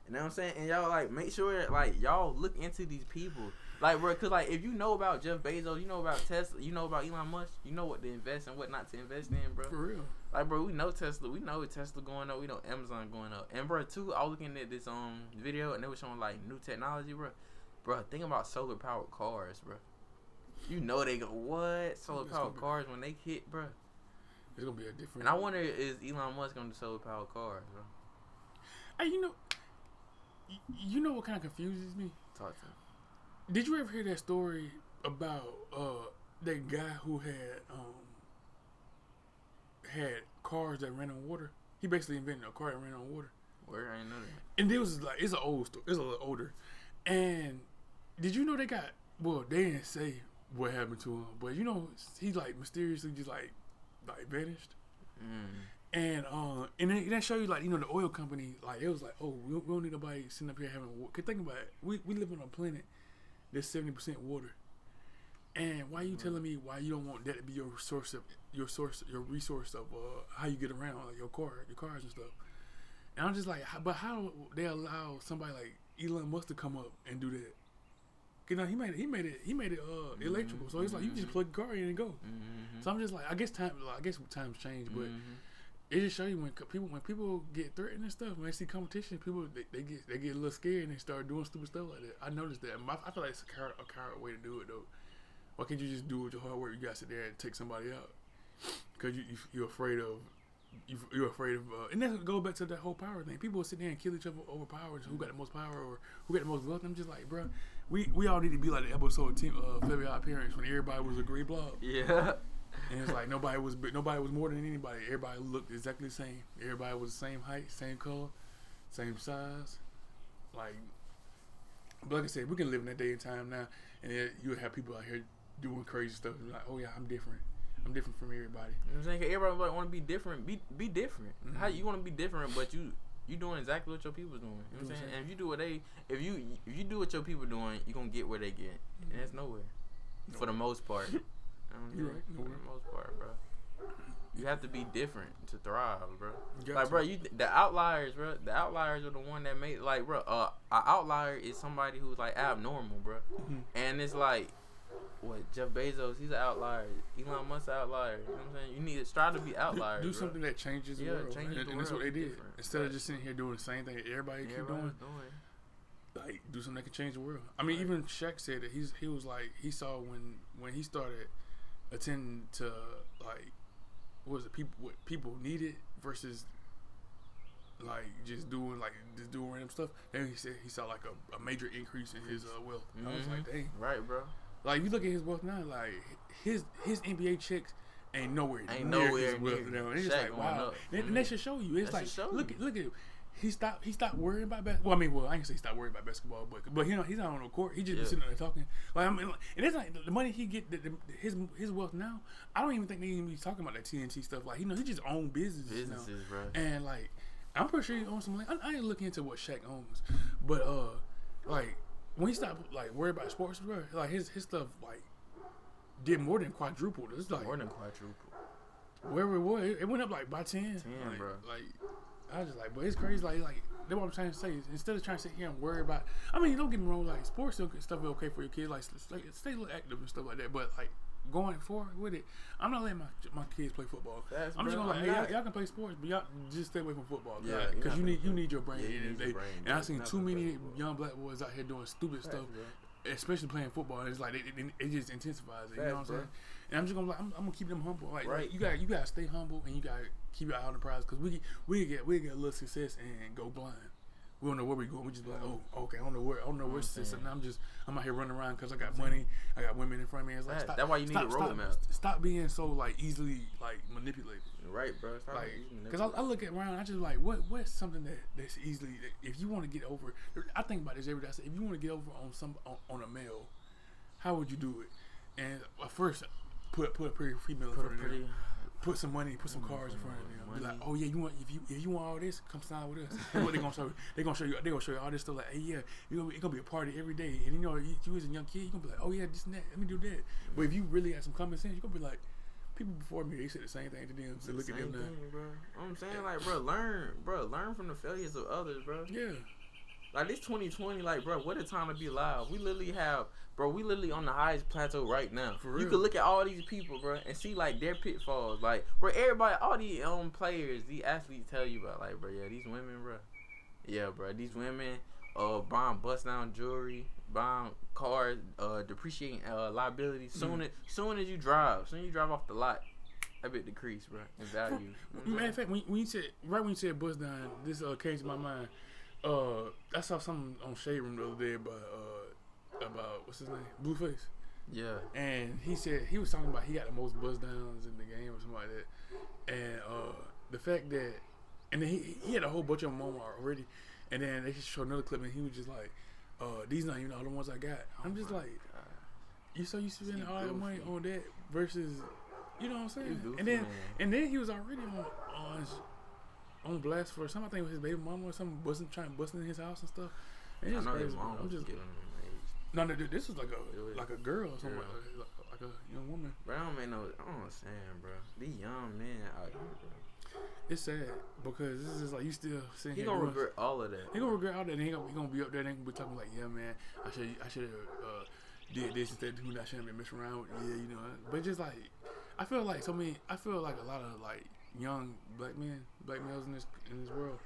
S4: You know what I'm saying? And y'all like make sure like y'all look into these people. Like bro, cause like if you know about Jeff Bezos, you know about Tesla, you know about Elon Musk, you know what to invest and what not to invest in, bro.
S2: For real.
S3: Like, bro, we know Tesla. We know Tesla going up. We know Amazon going up. And, bro, too, I was looking at this um video and they were showing, like, new technology, bro. Bro, think about solar powered cars, bro. You know they go, what? solar powered
S2: gonna be-
S3: cars when they hit, bro.
S2: It's gonna be a different.
S3: And I wonder, is Elon Musk going to do solar powered cars, bro?
S2: Hey, you know, you know what kind of confuses me?
S3: Talk to me.
S2: Did you ever hear that story about uh that guy who had um had cars that ran on water? He basically invented a car that ran on water.
S3: Where I ain't know that.
S2: And it was like it's an old story. It's a little older. And did you know they got well, they didn't say what happened to him, but you know he like mysteriously just like like vanished.
S3: Mm.
S2: And uh, and then that show you like you know the oil company like it was like oh we, we don't need nobody sitting up here having water. Cause think about it, we we live on a planet that's seventy percent water. And why are you telling me why you don't want that to be your source of your source your resource of uh, how you get around like your car your cars and stuff? And I'm just like, but how they allow somebody like Elon Musk to come up and do that? You know he made it he made it he made it uh, electrical, so it's like you just plug your car in and go.
S3: Mm-hmm.
S2: So I'm just like, I guess time, I guess times change, but
S3: Mhm.
S2: it just show you when people when people get threatened and stuff when they see competition people they, they get they get a little scared and they start doing stupid stuff like that. I noticed that. My, i feel like it's a coward, a coward way to do it though. Why can't you just do it with your hard work? You gotta sit there and take somebody out. Because you, you you're afraid of you, you're afraid of uh, and that go back to that whole power thing. People will sit there and kill each other over power who got the most power or who got the most wealth. I'm just like bro we we all need to be like the episode of team uh Fairly Odd Parents when everybody was a gray blob
S3: Yeah.
S2: and it's like nobody was nobody was more than anybody. Everybody looked exactly the same. Everybody was the same height, same color, same size. Like, but like I said, we can live in that day and time now, and then you would have people out here doing crazy stuff. and Like, oh yeah, I'm different. I'm different from everybody.
S3: You know what I'm saying everybody want to be different. Be be different. How
S2: Mhm.
S3: you want to be different, but you you doing exactly what your people's doing. You know what I'm
S2: Mhm.
S3: saying? And if you do what they, if you if you do what your people doing, you gonna get where they get, and that's nowhere, for the most part. [laughs] You know what I'm
S2: You're
S3: saying?
S2: right,
S3: For
S2: nowhere.
S3: the most part, bro. You have to be different to thrive, bro. Like,
S2: to.
S3: bro, you the outliers, bro. The outliers are the one that made like, bro. Uh, an outlier is somebody who's like abnormal, bro.
S2: Mhm.
S3: And it's like, what Jeff Bezos, he's an outlier. Elon Musk, an outlier. You know what I'm saying? You need to strive to be outliers.
S2: do
S3: bro.
S2: something that changes the
S3: Yeah,
S2: world,
S3: changes
S2: and,
S3: the
S2: and that's what they did.
S3: different.
S2: Instead of just sitting here doing the same thing that everybody keep doing,
S3: doing.
S2: like do something that can change the world. I mean,
S3: Right.
S2: even Shaq said that he's he was like he saw when when he started attending to like what was it people what people needed versus like just doing like just doing random stuff. Then he said he saw like a, a major increase in his uh, wealth. I was like,
S3: Mhm.
S2: dang.
S3: Right, bro.
S2: Like you look at his wealth now, like his his NBA checks ain't nowhere
S3: Ain't
S2: near
S3: nowhere
S2: his wealth now. And it's
S3: Shaq
S2: like wow, and, and that should show you. It's
S3: That
S2: like look at look at him. He stopped. He stopped worrying about basketball. Well, I mean, well, I ain't say he stopped worrying about basketball, but but you know he's not on the court. He just
S3: Yeah.
S2: sitting there talking. Like I mean, like, and it's like the money he get, the, the, his his wealth now. I don't even think they even be talking about that TNT stuff. Like you know, he just own businesses, now.
S3: Businesses, bro.
S2: And like, I'm pretty sure he owns some. Like, I, I ain't looking into what Shaq owns, but uh, like when he stopped like worried about sports, bro, like his his stuff like did more than quadrupled. It's like
S3: More than quadruple.
S2: wherever it was, it, it went up like by ten.
S3: 10,
S2: like,
S3: bro.
S2: Like I was just like, but it's crazy. Like like that's what I'm trying to say. is Instead of trying to sit here and worry about, I mean, don't get me wrong. Like sports still- stuff is okay for your kids. Like stay, stay a little active and stuff like that. But like going forward with it, I'm not letting my my kids play football.
S3: Facts,
S2: I'm just gonna like, hey, y'all, y'all can play sports, but y'all just stay away from football.
S3: Yeah,
S2: because you need you need your brain.
S3: Yeah, you
S2: at the end of
S3: need
S2: the
S3: your brain,
S2: and I
S3: bro.
S2: seen too many young black boys out here doing stupid stuff especially playing football. It's like it, it, it just intensifies it. You know what I'm
S3: bro.
S2: saying? And I'm just gonna like I'm, I'm gonna keep them humble. Like,
S3: Right.
S2: like, you got you gotta stay humble and you gotta keep your eye on the prize because we we get we get a little success and go blind. We don't know where we're going. We just be like, oh, okay, I don't know where I don't know where success. And I'm just I'm out here running around because I got money. I got women in front of me. It's like
S3: Facts.
S2: stop,
S3: That's why you need
S2: stop,
S3: a
S2: stop-
S3: roadmap.
S2: Stop being so like easily like manipulated.
S3: Right, bro. Stop
S2: Like, because I, I look at around, I just like, what what's something that that's easily, if you want to get over, I think about this every day. I say, if you want to get over on some on, on a male, how would you do it? And uh, first, put put a pretty female in
S3: Put a
S2: front of them. Put some money, put some cars in front of them. Be like, oh yeah, you want if you if you want all this, come sign with us. What [laughs] they gonna show you? They gonna show you. They gonna show you all this stuff. Like, hey yeah, you gonna, it's gonna be a party every day. And you know, you, you as a young kid, you gonna be like, oh yeah, this and that. Let me do that. But if you really have some common sense, you gonna be like, people before me, they said the same thing to them. So look at them now.
S3: thing, bro. I'm saying, like, bro, learn, bro, learn from the failures of others, bro.
S2: Yeah.
S3: Like this 2020, like, bro, what a time to be alive. We literally have, bro, we literally on the highest plateau right now.
S2: For
S3: You can look at all these people, bro, and see like their pitfalls. Like, where everybody, all these um players, these athletes tell you about, like, bro, yeah, these women, bro, yeah, bro, these women, uh, buying bust down jewelry, buying cars, uh, depreciating uh liabilities.
S2: Mm-hmm.
S3: Soon as soon as you drive, soon as you drive off the lot, that bit decrease, bro, in value. You know what I'm
S2: Matter of fact, when, when you said right when you said bust down, this uh, came to my mind. Uh, I saw something on Shade Room the other day about uh about what's his name, Blueface,
S3: Yeah.
S2: and he said he was talking about he got the most bust downs in the game or something like that, and uh the fact that, and then he he had a whole bunch of them already, and then they just showed another clip and he was just like, uh, these not even all the ones I got. I'm just like, you so you spending all the money on that versus, you know what I'm saying? And then
S3: man.
S2: and then he was already on on on blast for something. I think it was his baby mama or something busting trying busting in his house and stuff. And
S3: I know
S2: crazy.
S3: his mom
S2: I'm
S3: was
S2: just
S3: him age.
S2: No, no, dude, this was like a
S3: Really?
S2: like a girl or something
S3: Girl.
S2: like, like, like a young woman.
S3: Bro, I don't make no. I don't understand, bro. These young men out here, bro.
S2: It's sad because this is like you still sitting
S3: He
S2: here.
S3: gonna regret all of that.
S2: He gonna regret all that. And he gonna, he gonna be up there. and he gonna be talking like, yeah, man, I should I should have uh, did this instead of doing that. I shouldn't have been messing around with. Yeah, you know. But just like, I feel like so many. I feel like a lot of like young black men, black males in this in this world,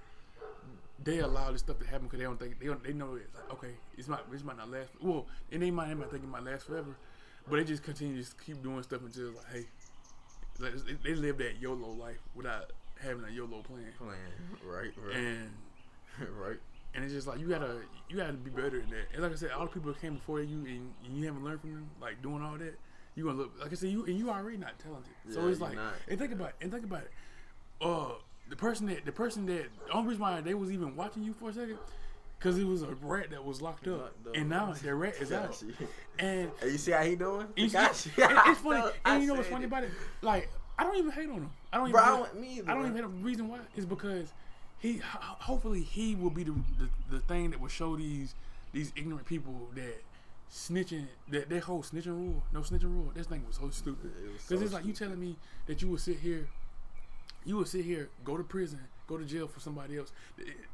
S2: they allow this stuff to happen because they don't think they don't they know it's like okay, it's might this might not last. Well, and they might they might think it might last forever, but they just continue to just keep doing stuff until it's like hey, like, they- live that YOLO life without having a YOLO plan.
S3: Playing right, right,
S2: And [laughs]
S3: right.
S2: and it's just like you gotta you gotta be better than that. And like I said, all the people that came before you and, and you haven't learned from them, like doing all that, you gonna look like I said, you and you already not talented. so
S3: Yeah,
S2: it's
S3: you're
S2: like
S3: not.
S2: and think about it, and think about it. Uh the person that the person that the only reason why they was even watching you for a second, cause it was a rat that was locked up. And now that rat is out.
S3: You.
S2: And
S3: you see how he doing?
S2: and
S3: He got
S2: it's,
S3: you.
S2: and it's [laughs] funny.
S3: I
S2: And you know what's funny
S3: it.
S2: about it? Like I don't even hate on him. I don't even
S3: Bro, I
S2: hate-
S3: don't, me either,
S2: I don't even hate him. The reason why is because he hopefully he will be the, the the thing that will show these these ignorant people that snitching that that whole snitching rule no snitching rule this thing was so stupid
S3: It
S2: because
S3: so
S2: it's like you telling me that you would sit here you would sit here go to prison go to jail for somebody else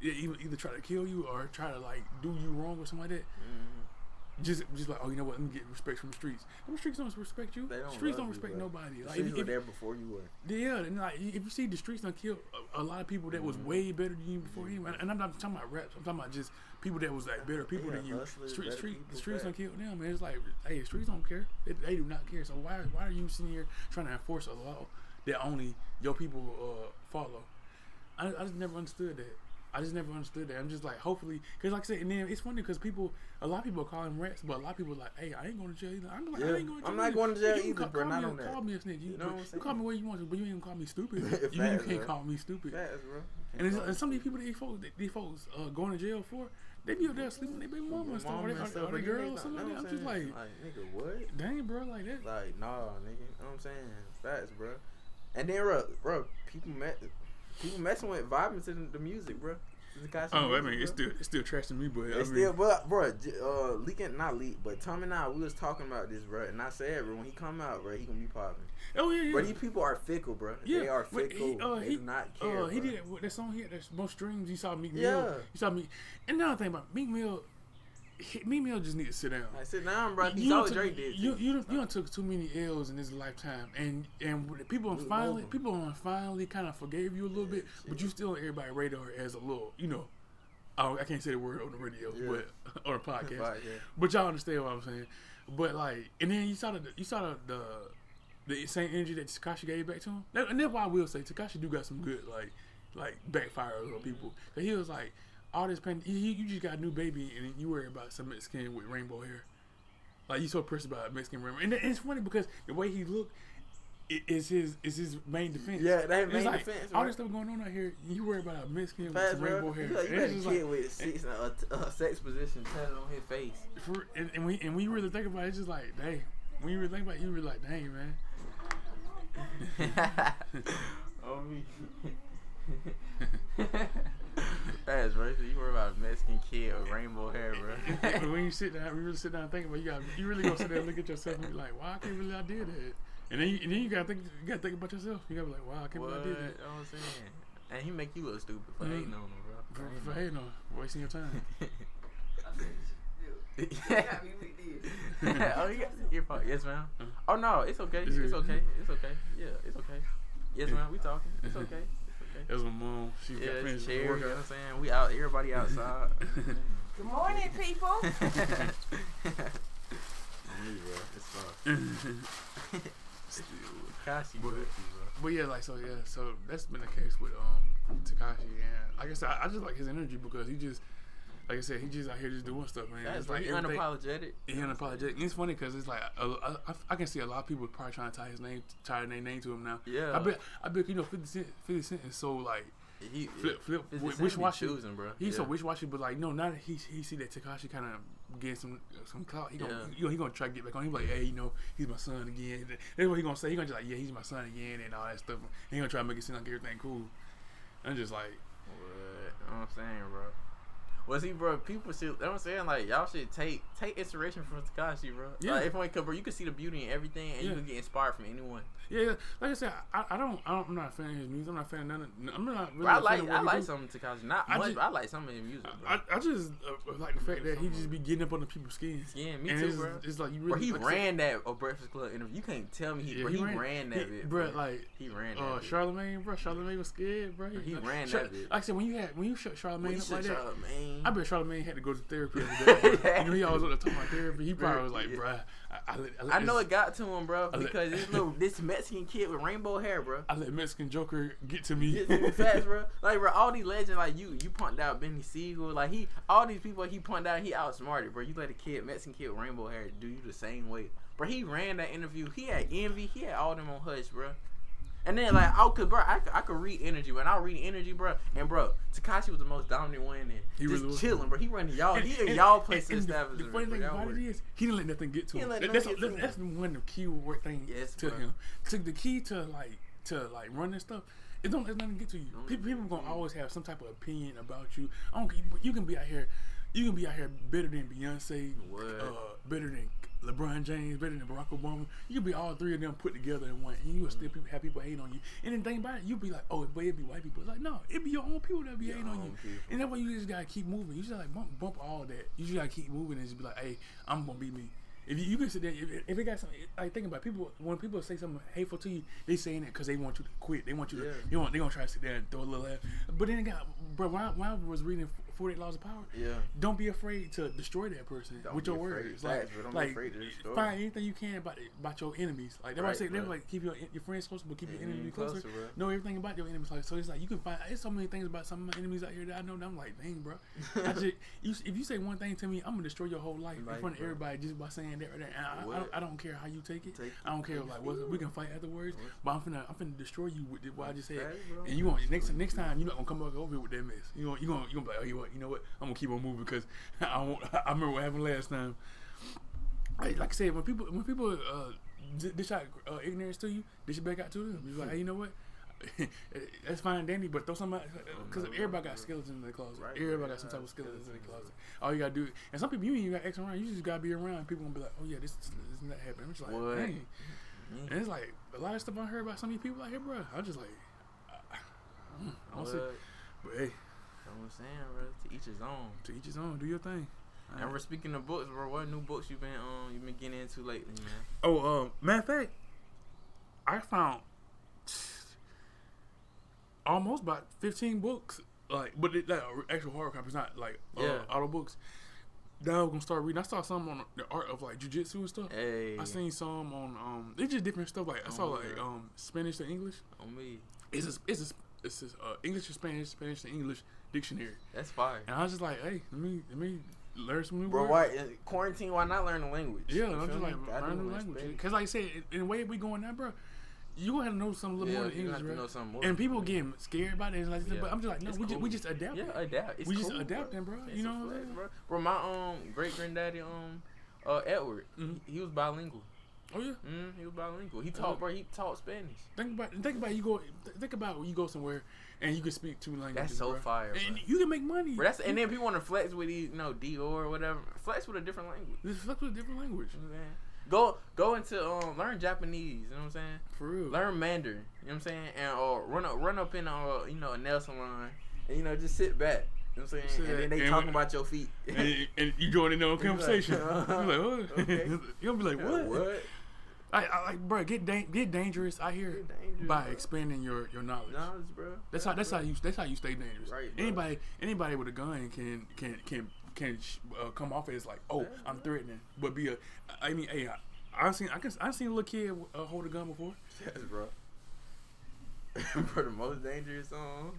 S2: either, either try to kill you or try to like do you wrong or something like that
S3: Mm-hmm.
S2: just just like oh you know what let me get respect from the streets the streets don't respect you
S3: They don't
S2: streets don't respect
S3: bro.
S2: nobody like if,
S3: you were
S2: if-
S3: there before you were.
S2: yeah, and like if you see the streets done killed a, a lot of people that was
S3: Mm-hmm.
S2: way better than you before him, and, and I'm not talking about raps. I'm talking about just people that was like better people
S3: Yeah,
S2: than you. Street, street,
S3: people,
S2: the streets
S3: don't
S2: kill them, and it's like, hey, the streets don't care. They, they do not care. So why why are you sitting here trying to enforce a law that only your people uh, follow? I, I just never understood that. I just never understood that. I'm just like, hopefully, because like I said, and then it's funny because people, a lot of people call him rats, but a lot of people are like, hey, I ain't going to jail either. I'm like,
S3: Yeah,
S2: I ain't going to jail.
S3: I'm not going to jail
S2: You
S3: either,
S2: call,
S3: bro,
S2: Call
S3: not
S2: me,
S3: on that.
S2: call me a snitch. You,
S3: You know what I'm
S2: you call me
S3: saying?
S2: where you want to, but you ain't call me stupid. [laughs] You, you can't
S3: bro.
S2: call me stupid.
S3: Facts, bro.
S2: And, it's, and some of these people, these folks, these folks uh, going to jail for, they be up there sleeping with their baby mama and stuff, or they, or, or they girl or something like that. I'm just like,
S3: like, nigga, what?
S2: dang, bro, like that.
S3: Like, nah, nigga. You know what I'm saying? Facts, bro. And then, bro, bro people met, people messing with vibing to the, the music, bro.
S2: Oh, I mean, it's still it's still trash to me, but I
S3: It's
S2: mean,
S3: still, but bro, uh, leaking not leak, but Tom and I we was talking about this, bro, and I said, bro, when he come out, bro, he gonna be popping.
S2: oh yeah, yeah.
S3: But these people are fickle, bro.
S2: Yeah,
S3: they are fickle.
S2: He, uh,
S3: they
S2: he,
S3: do not care.
S2: Uh, he
S3: bro.
S2: did what that song here. That's most streams. You saw Meek Mill.
S3: Yeah.
S2: You saw me. And another thing about Meek Mill, he, Meek Mill just need to sit down.
S3: I sit down, bro. He
S2: You
S3: saw
S2: done
S3: what
S2: took-
S3: Drake did.
S2: You you done, you done took too many L's in this lifetime, and and people
S3: We
S2: finally people finally kind of forgave you a little bit, but you still on everybody radar as a little, you know. Oh, I can't say the word on the radio,
S3: Yeah.
S2: but [laughs] or a [laughs] podcast.
S3: Podcast.
S2: But y'all understand what I'm saying. But like, and then you saw the you saw the the, the same energy that Tekashi gave back to him, and that's why I will say Tekashi do got some good like like backfires on people. Cause he was like, all this pain, you, you just got a new baby and you worry about some Mexican with rainbow hair. Like you so pressed about Mexican rainbow, and it's funny because the way he looked. Is his is his main defense?
S3: Yeah, that main
S2: like,
S3: defense,
S2: All
S3: right?
S2: this stuff going on out here, you worry about a Mexican with
S3: Fast,
S2: some rainbow hair.
S3: You got,
S2: And
S3: you got
S2: it's
S3: a kid
S2: like-
S3: with six, uh, uh, sex position tatted on his face.
S2: For, and, and we and we really think about it, it's just like, dang. When you really think about it, you really like, dang, man. [laughs]
S3: oh me. [laughs] [laughs] Fast, bro. So you worry about a Mexican kid with rainbow hair, [laughs]
S2: But
S3: bro.
S2: when you sit down, we really sit down and think about it, you got you really gonna sit there and look at yourself and be like, wow, I can't believe I did that. And then you, and then you gotta think you gotta think about yourself. You gotta be like, wow, I can't
S3: what?
S2: believe I
S3: You
S2: did that.
S3: know what I'm saying? And he make you look stupid for
S2: Mhm.
S3: hating on him, bro.
S2: For, for hating on, wasting your time. [laughs]
S3: yeah. [laughs] oh, you got your fault. Yes, ma'am. Oh no, it's okay. It's okay. It's okay. Yeah, it's okay. Yes, ma'am. We talking. It's okay. It's okay.
S2: Was my mom. She got
S3: Yeah,
S2: finished
S3: it's
S2: with
S3: chair. You know what I'm saying? We out. Everybody outside. [laughs]
S1: Good morning, people. [laughs]
S3: it's fun.
S2: But- But yeah, like so, yeah, so that's been the case with um Tekashi, and like I said, I, I just like his energy because he just, like I said, he just out here just doing stuff, man.
S3: That's
S2: It's
S3: like
S2: everything-
S3: unapologetic.
S2: He unapologetic. And it's funny because it's like a, a, I, I can see a lot of people probably trying to tie his name, tie their name to him now.
S3: Yeah.
S2: I bet, I bet you know, Fifty Cent, Fifty Cent is so like
S3: He
S2: flip, flip, wish washy.
S3: choosing, bro.
S2: He's so
S3: Yeah.
S2: wish washy, but like no, now that he he see that Tekashi kind of getting some some clout, he gonna
S3: Yeah.
S2: you know he gonna try to get back on. He be like, hey, you know, he's my son again. That's what he gonna say. He gonna just like, yeah, he's my son again and all that stuff. And he gonna try to make it seem like everything cool. I'm just like,
S3: What? You know what I'm saying, bro. Well, he, bro, people should. I'm saying, like, y'all should take take inspiration from Tekashi, bro.
S2: Yeah.
S3: Like, if only cause, bro, you can see the beauty in everything, and
S2: Yeah.
S3: you can get inspired from anyone.
S2: Yeah, like I said, I, I don't, I don't, I'm not a fan of his music. I'm not a fan of none. Of, I'm not really.
S3: Bro, I like I like some of Tekashi, not
S2: I
S3: much,
S2: just-
S3: but I like some of his music, bro.
S2: I, I just uh, like the fact that he just be getting up on the people's skin.
S3: yeah, me
S2: and
S3: too,
S2: it's,
S3: bro.
S2: It's like you
S3: Bro, he
S2: like
S3: ran that a Breakfast Club interview. You can't tell me he,
S2: Yeah,
S3: bro,
S2: he
S3: he,
S2: ran-
S3: ran, that
S2: he-
S3: bit,
S2: bro,
S3: bro.
S2: like
S3: he ran that.
S2: Uh. Charlemagne, bro. Charlemagne was scared, bro.
S3: He ran
S2: Char-
S3: that bit.
S2: Like I said, when you had when you shut Charlemagne
S3: When
S2: up like
S3: said
S2: that,
S3: Charlemagne,
S2: I bet Charlemagne had to go to therapy. Every day, bro.
S3: Yeah. [laughs]
S2: You know, he always want to talk about therapy. He probably was like,
S3: Yeah.
S2: bruh, I, I, let, I, let
S3: I know it got to him, bro, because [laughs] this little this Mexican kid with rainbow hair, bro.
S2: I let Mexican Joker get to me.
S3: Get to me [laughs] fast, bro. Like, bro, all these legends, like you, you pumped out Benny Siegel, like he, all these people he pumped out, he outsmarted, bro. You let a kid, Mexican kid with rainbow hair, do you the same way, bro. He ran that interview. He had Envy. He had all them on hush, bro. And then like I could, bro, I could, I could read energy, bro. And I'll read energy, bro. And bro, Tekashi was the most dominant one in there.
S2: He
S3: just
S2: really
S3: chilling, bro. He running y'all, [laughs]
S2: And-
S3: he in y'all place
S2: and- and the, the funny thing about it is, he didn't let nothing get to him. That's, that's, that's one of the key word things
S3: Yes,
S2: to
S3: bro.
S2: him. To the key to like to like running stuff, it don't. It's nothing get to you. People, people gonna
S3: get to you.
S2: always have some type of opinion about you. I don't. You can be out here. You can be out here better than Beyonce,
S3: What?
S2: uh, better than LeBron James, better than Barack Obama. You can be all three of them put together in one, and you will still people, have people hate on you. And then think about it, you be like, oh, but it be white people. It's like, no, it be your own people that be hating on you.
S3: people.
S2: And that's why you just gotta keep moving. You just like bump, bump all that. You just gotta keep moving and just be like, hey, I'm gonna be me. If you, you can sit there, if, if it got something, like think about it, people when people say something hateful to you, they saying it because they want you to quit. They want you to,
S3: Yeah.
S2: they want, they gonna try to sit there and throw a little laugh. But then it got, bro, when I, when I was reading Forty Eight Laws of Power,
S3: Yeah.
S2: don't be afraid to destroy that person
S3: Don't
S2: with your words. Like,
S3: be
S2: like
S3: afraid to destroy.
S2: find anything you can about about your enemies. Like that's why I
S3: Right,
S2: say they
S3: right.
S2: like keep your your friends closer, but keep your
S3: mm-hmm.
S2: enemies closer.
S3: closer.
S2: Know everything about your enemies. Like so, it's like you can find. There's so many things about some of my enemies out here that I know. That I'm like, dang, bro. I [laughs] just you, if you say one thing to me, I'm gonna destroy your whole life in front of
S3: bro.
S2: everybody just by saying that right there. And I, I, don't, I don't care how you take it.
S3: Take-
S2: I don't care like what we can fight afterwards. But I'm finna I'm finna destroy you with what I just said. And you gonna next next time you're not gonna come back over here with that mess. You gonna you gonna you gonna be like, oh you what you know what I'm gonna keep on moving because [laughs] I won't. [laughs] I remember what happened last time. Like, like I said, when people when people uh, dish out uh, ignorance to you, dish it back out to them. You're like, hey, you know what? [laughs] That's fine, Danny, but throw somebody because
S3: no,
S2: everybody got skeletons in the closet.
S3: Right,
S2: everybody
S3: right,
S2: got some type of skeletons in the closet. All you gotta do, and some people you ain't even got X around. You just gotta be around. People gonna be like, oh yeah, this this is not happening. I'm just like,
S3: What?
S2: dang.
S3: Mm.
S2: And it's like a lot of stuff I heard about some of these people out here, bro. I'm just like, I, I don't see. But hey,
S3: I'm saying, bro. To each his own.
S2: to each his own. Do your thing.
S3: And we're speaking of books, bro. What new books you been um you been getting into lately, man?
S2: Oh, um, matter of fact, I found almost about fifteen books, like, but it, like actual hard copies, not like uh,
S3: Yeah.
S2: auto books. That I was gonna start reading. I saw some on the art of like jujitsu and stuff.
S3: Hey,
S2: I seen some on um, it's just different stuff. Like I saw
S3: Oh,
S2: like um Spanish to English.
S3: on me.
S2: It's a, it's a, it's a, uh, English to Spanish, Spanish to English dictionary.
S3: That's fine.
S2: And I was just like, hey, let me let me learn some new
S3: Bro,
S2: words.
S3: why quarantine? Why not learn a language?
S2: Yeah, I'm just like
S3: Gotta
S2: learn new
S3: learn
S2: language. Because like I said, in- in the way we going now, bro, you gonna have to know some little
S3: Yeah,
S2: more than English,
S3: have to
S2: bro.
S3: know something more.
S2: And people getting scared about it, like,
S3: Yeah.
S2: but I'm just like, no,
S3: It's
S2: we just we just adapt.
S3: Yeah, adapt. It's
S2: We just
S3: cool,
S2: adapting, bro.
S3: It's
S2: You know what I'm saying?
S3: bro. Bro, my um great granddaddy um uh Edward,
S2: Mhm.
S3: he, he was bilingual.
S2: Oh yeah.
S3: Mm, he was bilingual. He
S2: Uh,
S3: taught, bro. He taught Spanish.
S2: Think about think about you go think about when you go somewhere and you can speak two languages.
S3: That's so
S2: bro.
S3: fire,
S2: And you can make money.
S3: But that's and then people want to flex with these, you know, Dior or whatever. Flex with a different language.
S2: This flex with a different language.
S3: You know what I'm saying? Go go into um learn Japanese. You know what I'm saying?
S2: For real.
S3: Learn Mandarin. You know what I'm saying? And or run up run up in a you know a nail salon and you know just sit back. You know what I'm saying? And then they
S2: and
S3: talking about your feet.
S2: and, and you join in their own [laughs]
S3: like,
S2: conversation. [laughs] You're like, what?
S3: Okay. [laughs]
S2: Gonna be like, what?
S3: what?
S2: I, I like, bro, get da- get dangerous I
S3: hear dangerous,
S2: by
S3: bro.
S2: expanding your your knowledge.
S3: Knowledge, bro.
S2: That's how that's how you that's how you stay dangerous.
S3: Right, bro.
S2: Anybody anybody with a gun can can can can sh- uh, come off as like, oh,
S3: Yeah,
S2: I'm threatening, but be a. I mean, hey, I, I've seen I can I've seen a little kid uh, hold a gun before.
S3: Yes, bro. bro, the most dangerous um,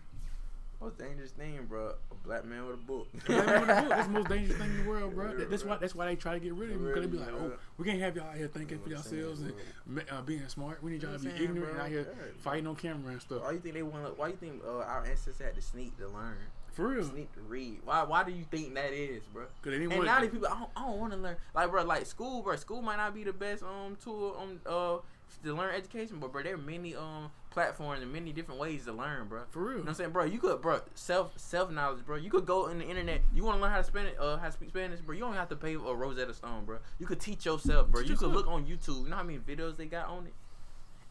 S3: most dangerous thing, bro. A black man with a book.
S2: Black man with a book, That's the most [laughs] dangerous thing in the world, bro.
S3: Yeah,
S2: that's
S3: bro.
S2: why that's why they try to get rid of him because they be like, oh, we can't have y'all out here thinking for
S3: You know what I'm saying,
S2: yourselves and uh, being smart. We need y'all
S3: You
S2: to be
S3: saying,
S2: ignorant
S3: bro?
S2: out here
S3: Yeah.
S2: fighting on camera and stuff.
S3: Why you think they want? Why you think uh, our ancestors had to sneak to learn,
S2: For real,
S3: sneak to read? Why? Why do you think that is, bro?
S2: didn't
S3: And now these people, I don't, I don't want to learn. Like, bro, like school, bro. School might not be the best um tool um uh to learn education, but bro, there are many um platforms and many different ways to learn, bro.
S2: for real.
S3: You know what I'm saying, bro? You could, bro, self self knowledge, bro. You could go in the internet. You want to learn how to Spanish, uh, how to speak Spanish, bro. You don't have to pay a Rosetta Stone, bro. You could teach yourself, bro.
S2: Teach
S3: you could look on YouTube. You know how many videos they got on it.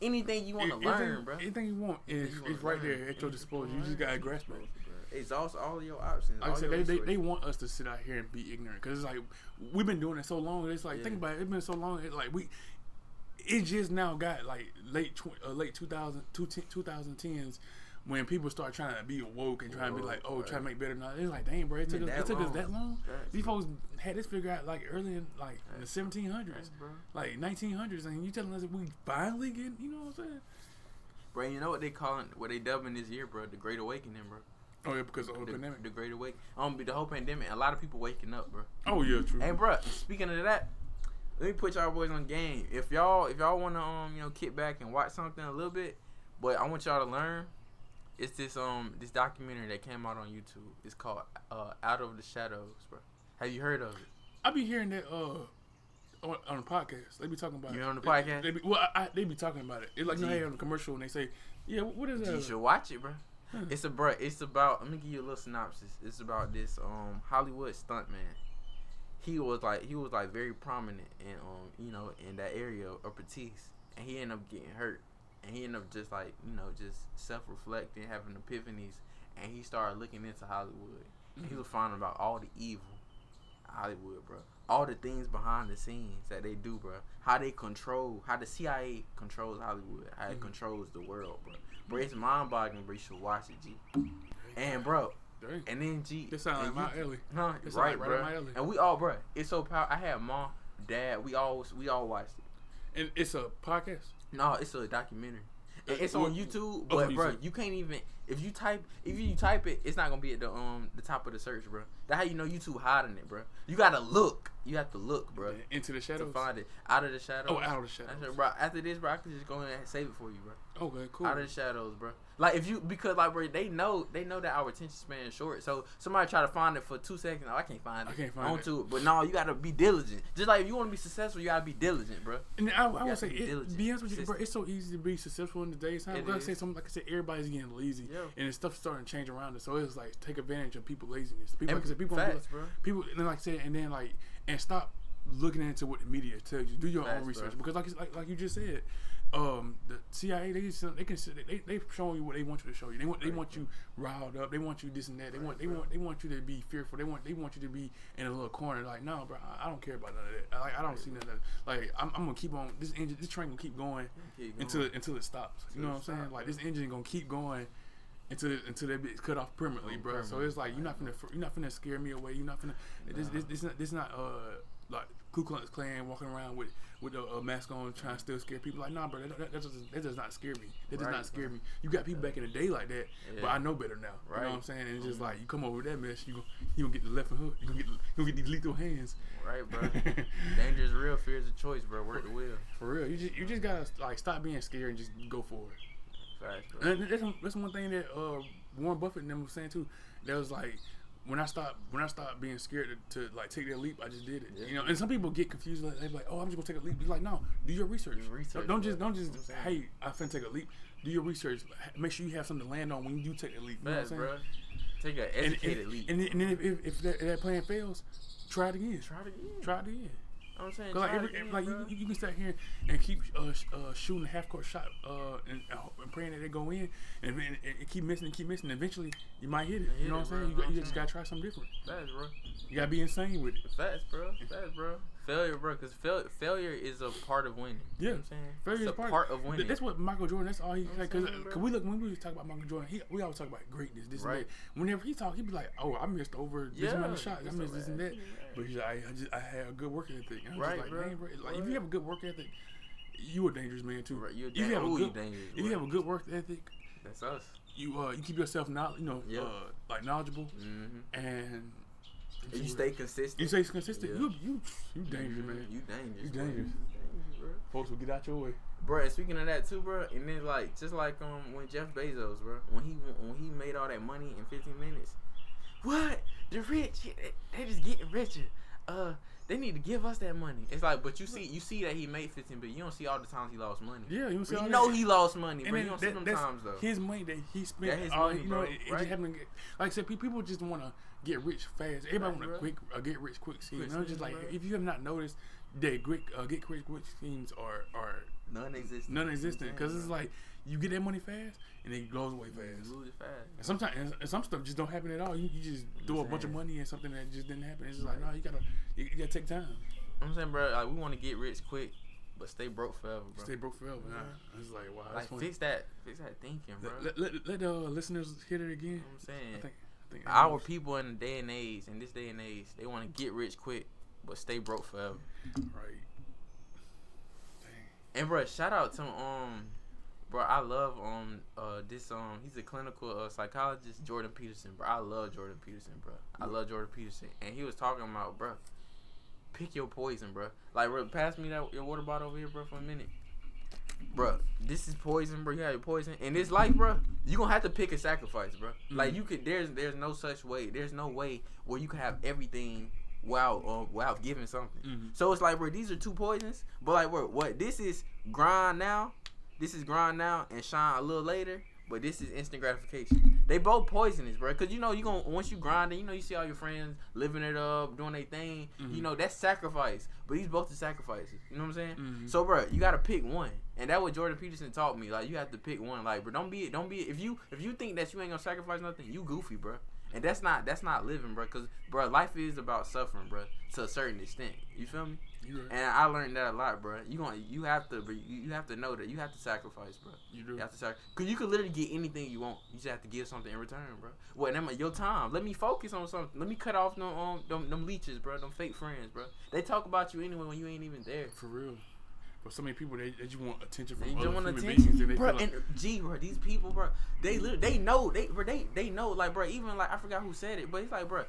S3: Anything you want to learn, bro.
S2: Anything you want is,
S3: You
S2: is right
S3: learn.
S2: there at your disposal.
S3: wanna
S2: You just gotta grasp it.
S3: Exhaust all your options.
S2: Like I said, they, they, they want us to sit out here and be ignorant because it's like we've been doing it so long. It's like
S3: Yeah.
S2: think about it. It's been so long. It, like we, it just now got like late tw- uh, late 2000 2010s when people start trying to be woke and trying to be like, oh,
S3: Woke,
S2: try to make better. Now it's like, dang, bro, it took, us,
S3: that
S2: it took us
S3: long.
S2: that long.
S3: Facts,
S2: These folks had this figured out like early in like in the 1700s,
S3: Facts, bro.
S2: like 1900s, and you telling us that we finally get, you know what I'm saying?
S3: Bro, you know what they calling, what they dubbing this year, bro? The Great Awakening, bro.
S2: Oh yeah, because of the
S3: The,
S2: pandemic.
S3: the Great Awakening. Um, be the whole pandemic. A lot of people waking up, bro.
S2: Oh yeah, true.
S3: Hey, bro. Speaking of that, let me put y'all boys on game. If y'all, if y'all want to, um, you know, kick back and watch something a little bit, but I want y'all to learn. It's this um this documentary that came out on YouTube. It's called uh Out of the Shadows, bro. Have you heard of it?
S2: I be hearing that uh on, on the podcast. They be talking about it.
S3: You
S2: it.
S3: on the
S2: They-
S3: podcast?
S2: They be, well, I, I, they be talking about it. It's like you know, on the commercial and they say, "Yeah, what is that?"
S3: You should watch it, bro. It's a bro. It's about. Let me give you a little synopsis. It's about this um Hollywood stuntman. He was like he was like very prominent in um you know in that area of Batiste, and he ended up getting hurt, and he ended up just like you know just self reflecting, having epiphanies, and he started looking into Hollywood. And he was finding about all the evil, Hollywood, bro. All the things behind the scenes that they do, bro. How they control, how the CIA controls Hollywood, how it
S2: Mhm.
S3: controls the world, bro. Bro, it's mind boggling, bro. You should watch it, G. And, bro,
S2: Dang.
S3: and then G.
S2: This sound like
S3: and
S2: my
S3: you-
S2: alley.
S3: Huh?
S2: This
S3: Right,
S2: like right my alley.
S3: And we all, bro. It's so powerful. I had mom, dad. We all, we all watched it.
S2: And it's a podcast.
S3: No, it's a documentary. It- It's on YouTube,
S2: oh,
S3: but
S2: on
S3: bro, you can't even if you type if you type it, it's not gonna be at the um the top of the search, bro. That's how you know YouTube hiding it, bro. You gotta look. You have to look, bro,
S2: Into the
S3: shadow
S2: to
S3: find it out of the shadows.
S2: Oh, out of the shadows.
S3: bro. After this, bro, I can just go ahead and save it for you, bro.
S2: Okay, cool.
S3: Out of the shadows, bro. Like if you because like bro, they know they know that our attention span is short. So somebody try to find it for two seconds. Oh, I can't find it.
S2: I can't find
S3: On
S2: it.
S3: to it. But no, you gotta be diligent. Just like if you want to be successful, you gotta be diligent, bro.
S2: And I, I would say,
S3: be
S2: it, be honest with you, bro, it's so easy to be successful in today's time.
S3: It
S2: Like I
S3: is.
S2: said, something like I said, everybody's getting lazy,
S3: Yeah.
S2: and stuff's starting to change around us. So it's like take advantage of people laziness. People, like I said, people,
S3: facts, bro.
S2: people, and then like I said, and then like, and stop looking into what the media tells you. Do your
S3: Facts,
S2: own research
S3: bro.
S2: because, like, like, like you just said, um, the CIA they they can they they showing you what they want you to show you. They want they
S3: Right,
S2: want you riled up. They want you this and that. They want they
S3: bro.
S2: want they want you to be fearful. They want they want you to be in a little corner. Like no, bro, I, I don't care about none of that. I, like I don't see none of that. Like I'm, I'm gonna keep on this engine. This train gonna keep going
S3: Keep going.
S2: until until it stops. You know what I'm saying? Like this engine gonna keep going until until that bit's cut off permanently,
S3: Oh,
S2: bro. So it's like you're not finna you're not finna scare me away. You're not finna this this this not, this is not uh like Ku Klux Klan walking around with with a, a mask on trying to still scare people. Like nah, bro, that, that, that, does, that does not scare me. That does
S3: Right,
S2: not scare me. You got people back in the day like that, but I know better now. You know what I'm saying? And it's just like you come over that mess, you gon' you gonna get the left hook. You gonna get you gonna get these lethal hands.
S3: Right, bro. [laughs] Danger is real. Fear is a choice, bro. Work the wheel.
S2: For real, you just you just gotta like stop being scared and just go for it.
S3: Facts, bro.
S2: And that's, that's one thing that uh, Warren Buffett and them was saying too. That was like when I stopped when I stopped being scared to, to like take that leap, I just did it.
S3: Yeah.
S2: You know, and some people get confused. Like, they're like, "Oh, I'm just gonna take a leap." You're like, "No, do your research.
S3: Do research,
S2: don't just don't just
S3: You I'm saying?
S2: hey, I finna take a leap. Do your research. Make sure you have something to land on when you do take that leap. You know what I'm saying?
S3: bro. Take an
S2: And,
S3: educated
S2: and,
S3: leap.
S2: and, then- and then if, if, if that, that plan fails, try it again.
S3: Try it again.
S2: Try it again.
S3: You know I'm saying?
S2: Like, every,
S3: again,
S2: like you, you can sit here and keep uh, sh- uh, shooting a half court shot uh, and, and praying that they go in, and, and, and keep missing and keep missing. Eventually, you might hit it.
S3: Hit
S2: you know what I'm
S3: bro.
S2: saying? You,
S3: Know
S2: you just gotta try something different.
S3: Facts, bro.
S2: You gotta be insane with it.
S3: Facts, bro. Facts, bro. Failure, bro. Because fail- failure is a part of winning. You
S2: Yeah.
S3: know what I'm saying?
S2: Failure
S3: it's
S2: is
S3: a
S2: part,
S3: part of winning.
S2: That's what Michael Jordan. That's all he
S3: know
S2: like. Cause, we look when we talk about Michael Jordan, he, we always talk about greatness. This
S3: Right.
S2: and that. Whenever he talk, he be like, "Oh, I missed over this
S3: Yeah,
S2: amount of shots. I missed
S3: so
S2: this and that." But he's like, I, I just I had a good work ethic. And
S3: Right,
S2: like,
S3: bro.
S2: "Dang, bro. Like if you have a good work ethic, you a dangerous man too.
S3: Right, you're
S2: If you have a
S3: ooh, you
S2: good,
S3: dangerous,
S2: if you have a good work ethic,
S3: That's us.
S2: you uh you keep yourself not you know
S3: Yeah.
S2: uh like knowledgeable
S3: Mm-hmm.
S2: and
S3: If you stay consistent.
S2: you stay consistent.
S3: Yeah.
S2: You you you dangerous man.
S3: You dangerous.
S2: You dangerous.
S3: You dangerous, bro.
S2: Folks will get out your way.
S3: Bro, and speaking of that too, bro, and then like just like um when Jeff Bezos, bro, when he when he made all that money in 15 minutes, what the rich they, just getting richer. Uh, they need to give us that money. It's like, but you see, you see that he made 15, but you don't see all the times he lost money.
S2: Yeah, you see
S3: you
S2: that-
S3: know he lost money,
S2: And
S3: bro. You don't see them times though.
S2: His money that he spent,
S3: That his
S2: all,
S3: money,
S2: you know,
S3: bro,
S2: it,
S3: right?
S2: just happened to get, like I said, people just want to get rich fast. Everybody
S3: Right,
S2: want
S3: to
S2: quick, uh, get rich quick scheme.
S3: Quick
S2: And I'm just like,
S3: bro.
S2: if you have not noticed, that quick, uh, get rich quick schemes are are
S3: Non-existent.
S2: non-existent because it's like you get that money fast and it goes away fast.
S3: lose it fast.
S2: And sometimes and- and some stuff just don't happen at all. You, you just throw a bunch of money in something that just didn't happen. It's just like no, you gotta you, you gotta take time.
S3: I'm saying, bro, like we want to get rich quick, but stay broke forever, bro.
S2: Stay broke forever.
S3: Mhm.
S2: Nah, it's like wow.
S3: like
S2: funny.
S3: fix that, fix that thinking, bro.
S2: Let, let, let, let the listeners hear it again.
S3: You know what I'm saying?
S2: I think, I think
S3: Our people in the day and age, in this day and age, they want to get rich quick, but stay broke forever.
S2: right. Dang.
S3: And bro, shout out to um, bro, I love um uh this um he's a clinical uh, psychologist, Jordan Peterson, bro. I love Jordan Peterson, bro. I love Jordan Peterson, and he was talking about, bro, pick your poison, bro. Like, bro, pass me that your water bottle over here, bro, for a minute. Bro, this is poison, bro. You have your poison. In this life, bro, you gonna have to pick a sacrifice, bro. Like
S2: Mhm.
S3: you could there's there's no such way. There's no way where you can have everything without uh, without giving something.
S2: Mhm.
S3: So it's like, bro, these are two poisons. But like, bro, what this is grind now. This is grind now and shine a little later. But this is instant gratification. They both poisonous, bro. Cause you know you gonna once you grind it, you know you see all your friends living it up, doing their thing. You
S2: Mhm.
S3: know that's sacrifice. But these both are sacrifices. You know what I'm saying?
S2: Mhm.
S3: So, bro, you gotta pick one, and that what Jordan Peterson taught me. Like you have to pick one. Like, bro, don't be don't be if you if you think that you ain't gonna sacrifice nothing, you goofy, bro. And that's not that's not living, bro. Cause, bro, life is about suffering, bro, to a certain extent. You feel me?
S2: Right.
S3: And I learned that a lot, bro. You going you have to you, have to know that you have to sacrifice, bro.
S2: You do.
S3: You have to sacrifice. Cause you could literally get anything you want. You just have to give something in return, bro. What? Well, your time. Let me focus on something. Let me cut off them um, them, them leeches, bro. Them fake friends, bro. They talk about you anyway when you ain't even there.
S2: For real. But so many people they, they just want attention from
S3: They
S2: other
S3: just want
S2: human
S3: attention,
S2: beings, and they
S3: bro.
S2: like,
S3: And G, bro, these people, bro, they they know, they, bro, they, they know, like, bro, even like I forgot who said it, but it's like, bro,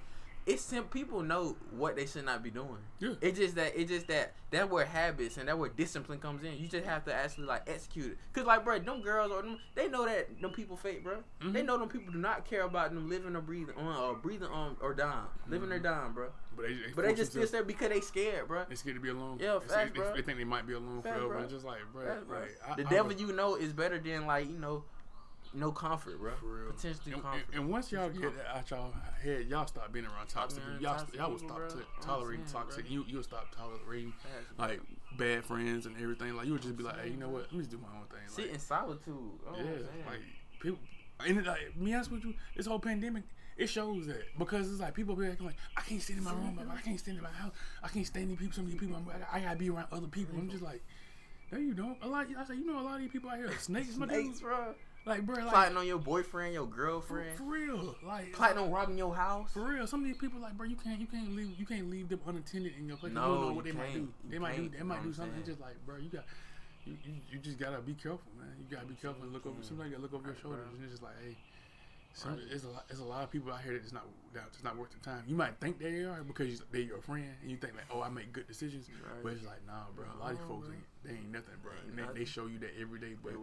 S3: it's sim- people know what they should not be doing.
S2: Yeah.
S3: It's just that, it's just that, that where habits and that where discipline comes in. You just have to actually like execute it. Cause like, bro, them girls or them, they know that them people fake, bro. They
S2: Mhm.
S3: know them people do not care about them living or breathing on, or breathing on or dying, living or
S2: Mhm.
S3: dying, bro.
S2: but they, they
S3: But they just still there because they scared, bro.
S2: They scared to be alone.
S3: Yeah,
S2: They-
S3: facts,
S2: they,
S3: bro.
S2: They think they might be alone
S3: Facts,
S2: forever.
S3: bro.
S2: And just like, bro,
S3: Facts, bro.
S2: I,
S3: the
S2: I
S3: devil
S2: was-
S3: you know is better than like you know, no comfort, bro.
S2: For real.
S3: Potentially
S2: And,
S3: comfort.
S2: and, and once y'all get out y'all head, y'all stop being around toxic.
S3: being
S2: Y'all,
S3: toxic
S2: y'all will stop
S3: bro.
S2: tolerating
S3: saying,
S2: toxic.
S3: bro.
S2: You you'll stop tolerating like bad friends and everything. Like you would just be like, hey, you know what? Let me just do my own thing. Like, sit
S3: in solitude. Oh,
S2: yeah,
S3: man.
S2: like people. And it, like, be honest with you, this whole pandemic, it shows that because it's like people be acting like I can't sit in my room, I can't stand in my house, I can't stand these people, so many people. I'm, I, I gotta be around other people. I'm just like, no, you don't. A lot, I say, you know, a lot of these people out here are snakes, my [laughs]
S3: Snakes, bro.
S2: Like, bro, like
S3: Plotting on your boyfriend, your girlfriend.
S2: for real, like,
S3: Plotting on robbing your house.
S2: for real. Some of these people, like, bro, you can't, you can't leave, you can't leave them unattended in your place. you
S3: No,
S2: don't know what
S3: you
S2: they might do. They might do, they
S3: you
S2: might do something. Just like, bro, you got. You, you, you just gotta be careful, man. You gotta be careful and look over. Sometimes you gotta look over your shoulders,
S3: bro.
S2: and it's just like, hey, some,
S3: Right.
S2: there's a lot, there's a lot of people out here that's not that's not worth the time. You might think they are because they're your friend, and you think like, oh, I make good decisions,
S3: Right.
S2: but it's like, nah, bro. A lot of these folks ain't, they ain't nothing, bro.
S3: Ain't
S2: And they, they show you that every day, but.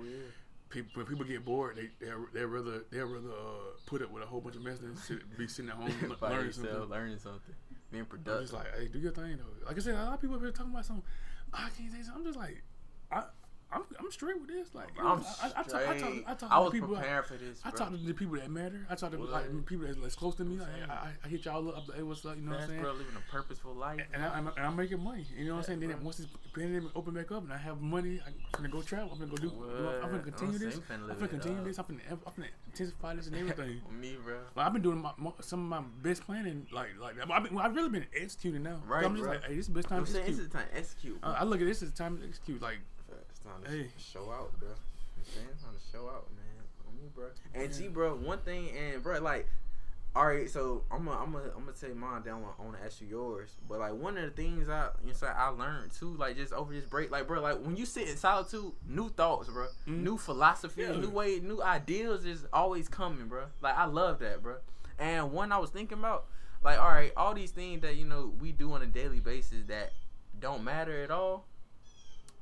S2: People, when people get bored, they they they rather they rather uh, put up with a whole bunch of mess than sit, be sitting at home [laughs] learning
S3: yourself,
S2: something.
S3: learning something, being
S2: I'm
S3: productive.
S2: just like, hey, do your thing though. Like I said, a lot of people up here talking about something. I can't say something. I'm just like, I. I'm, I'm straight with this. Like,
S3: I'm
S2: I, I, I, talk, I, talk. I talk
S3: I
S2: to
S3: was
S2: people.
S3: prepared for this. Bro.
S2: I talk to the people that matter. I talk to
S3: What?
S2: like people that's, that's close to me. Like, I, I, I hit y'all up. Like, hey, what's up? You know what I'm saying?
S3: bro, living a purposeful life.
S2: And, I, I'm, and I'm making money. You know what I'm saying?
S3: Yeah,
S2: Then once this pandemic open back up and I have money, I'm gonna go travel. I'm gonna go do. I'm gonna continue this. I'm gonna continue this. I'm gonna, I'm gonna intensify this and everything. [laughs]
S3: Me, bro.
S2: Like I've been doing my, my, some of my best planning, like like I've, been, I've really been executing now. So
S3: Right,
S2: I'm just
S3: bro.
S2: like, hey, this is the best time
S3: I'm
S2: to
S3: saying
S2: execute.
S3: it's the time execute.
S2: Uh, I look at this as time to execute. Like,
S3: Time to
S2: Hey.
S3: show out, bro. I'm saying time to show out, man. On me, bro. And
S2: Yeah.
S3: G, bro, one thing, and bro, like, all right, so I'm gonna, I'm gonna, I'm gonna tell mine. Then I want to ask you yours. But like, one of the things I, you know, I learned too, like just over this break, like, bro, like when you sit in solitude, new thoughts, bro,
S2: Mhm.
S3: new philosophy,
S2: Yeah.
S3: new way, new ideas is always coming, bro. Like I love that, bro. And one I was thinking about, like, all right, all these things that you know we do on a daily basis that don't matter at all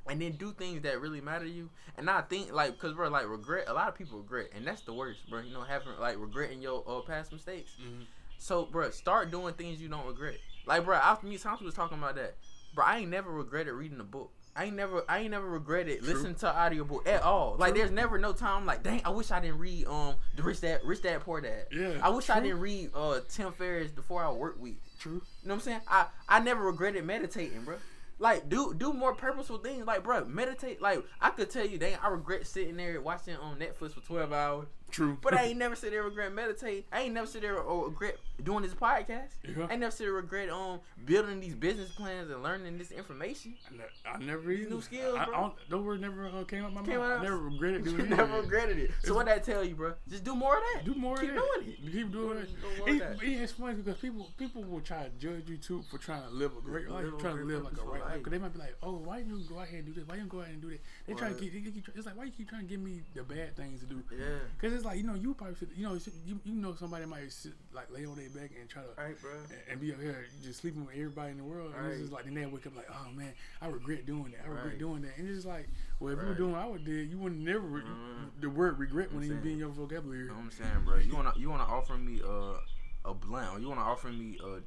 S3: and then do things that really matter to you. And I think like, cause bro, like regret. A lot of people regret, and that's the worst, bro. You know, having like regretting your uh, past mistakes.
S2: Mhm.
S3: So, bro, start doing things you don't regret. Like, bro, after me, Thompson was talking about that. Bro, I ain't never regretted reading a book. I ain't never, I ain't never regretted
S2: True.
S3: listening to audiobook at all. Like,
S2: True.
S3: there's never no time like, dang, I wish I didn't read um the Rich Dad, Rich Dad Poor Dad.
S2: Yeah,
S3: I wish I didn't read uh Tim Ferriss' The Four Hour Work Week.
S2: true.
S3: You know what I'm saying? I I never regretted meditating, bro. Like do do more purposeful things. Like, bro, meditate. Like I could tell you, dang, I regret sitting there watching on Netflix for 12 hours.
S2: True.
S3: But I ain't [laughs] never sit there and regret meditate. I ain't never sit there or regret doing this podcast.
S2: Yeah.
S3: I ain't never sit there and regret um building these business plans and learning this information.
S2: I, ne- I never even
S3: new skills,
S2: I,
S3: bro.
S2: I don't, those words never uh, came out my
S3: Came
S2: mouth. I never regretted [laughs] doing it.
S3: never regretted it. So what that tell you, bro? Just do more of that.
S2: Do more
S3: Keep
S2: of that.
S3: doing it.
S2: Keep doing it.
S3: Do more of
S2: It- it- it's funny because people people will try to judge you too for trying to live a great life,
S3: Live
S2: trying to live like a right life. Because they might be like, oh, why you go out here and do this? Why you go out and do that? They try to
S3: Right.
S2: get. They, keep, it's like why you keep trying to give me the bad things to do?
S3: Yeah.
S2: Because it's like you know you probably should, you know you, you know somebody might sit like lay on their back and try to.
S3: Right,
S2: and- And be up here just sleeping with everybody in the world, and it's just like then they wake up like, oh man, I regret doing that. I regret
S3: Right.
S2: doing that, and it's just like, well, if you were doing what I would did, you would never re-
S3: Mhm.
S2: the word regret wouldn't even be in your vocabulary.
S3: You know what I'm saying, bro? You wanna you wanna offer me uh, a blunt, or you wanna offer me a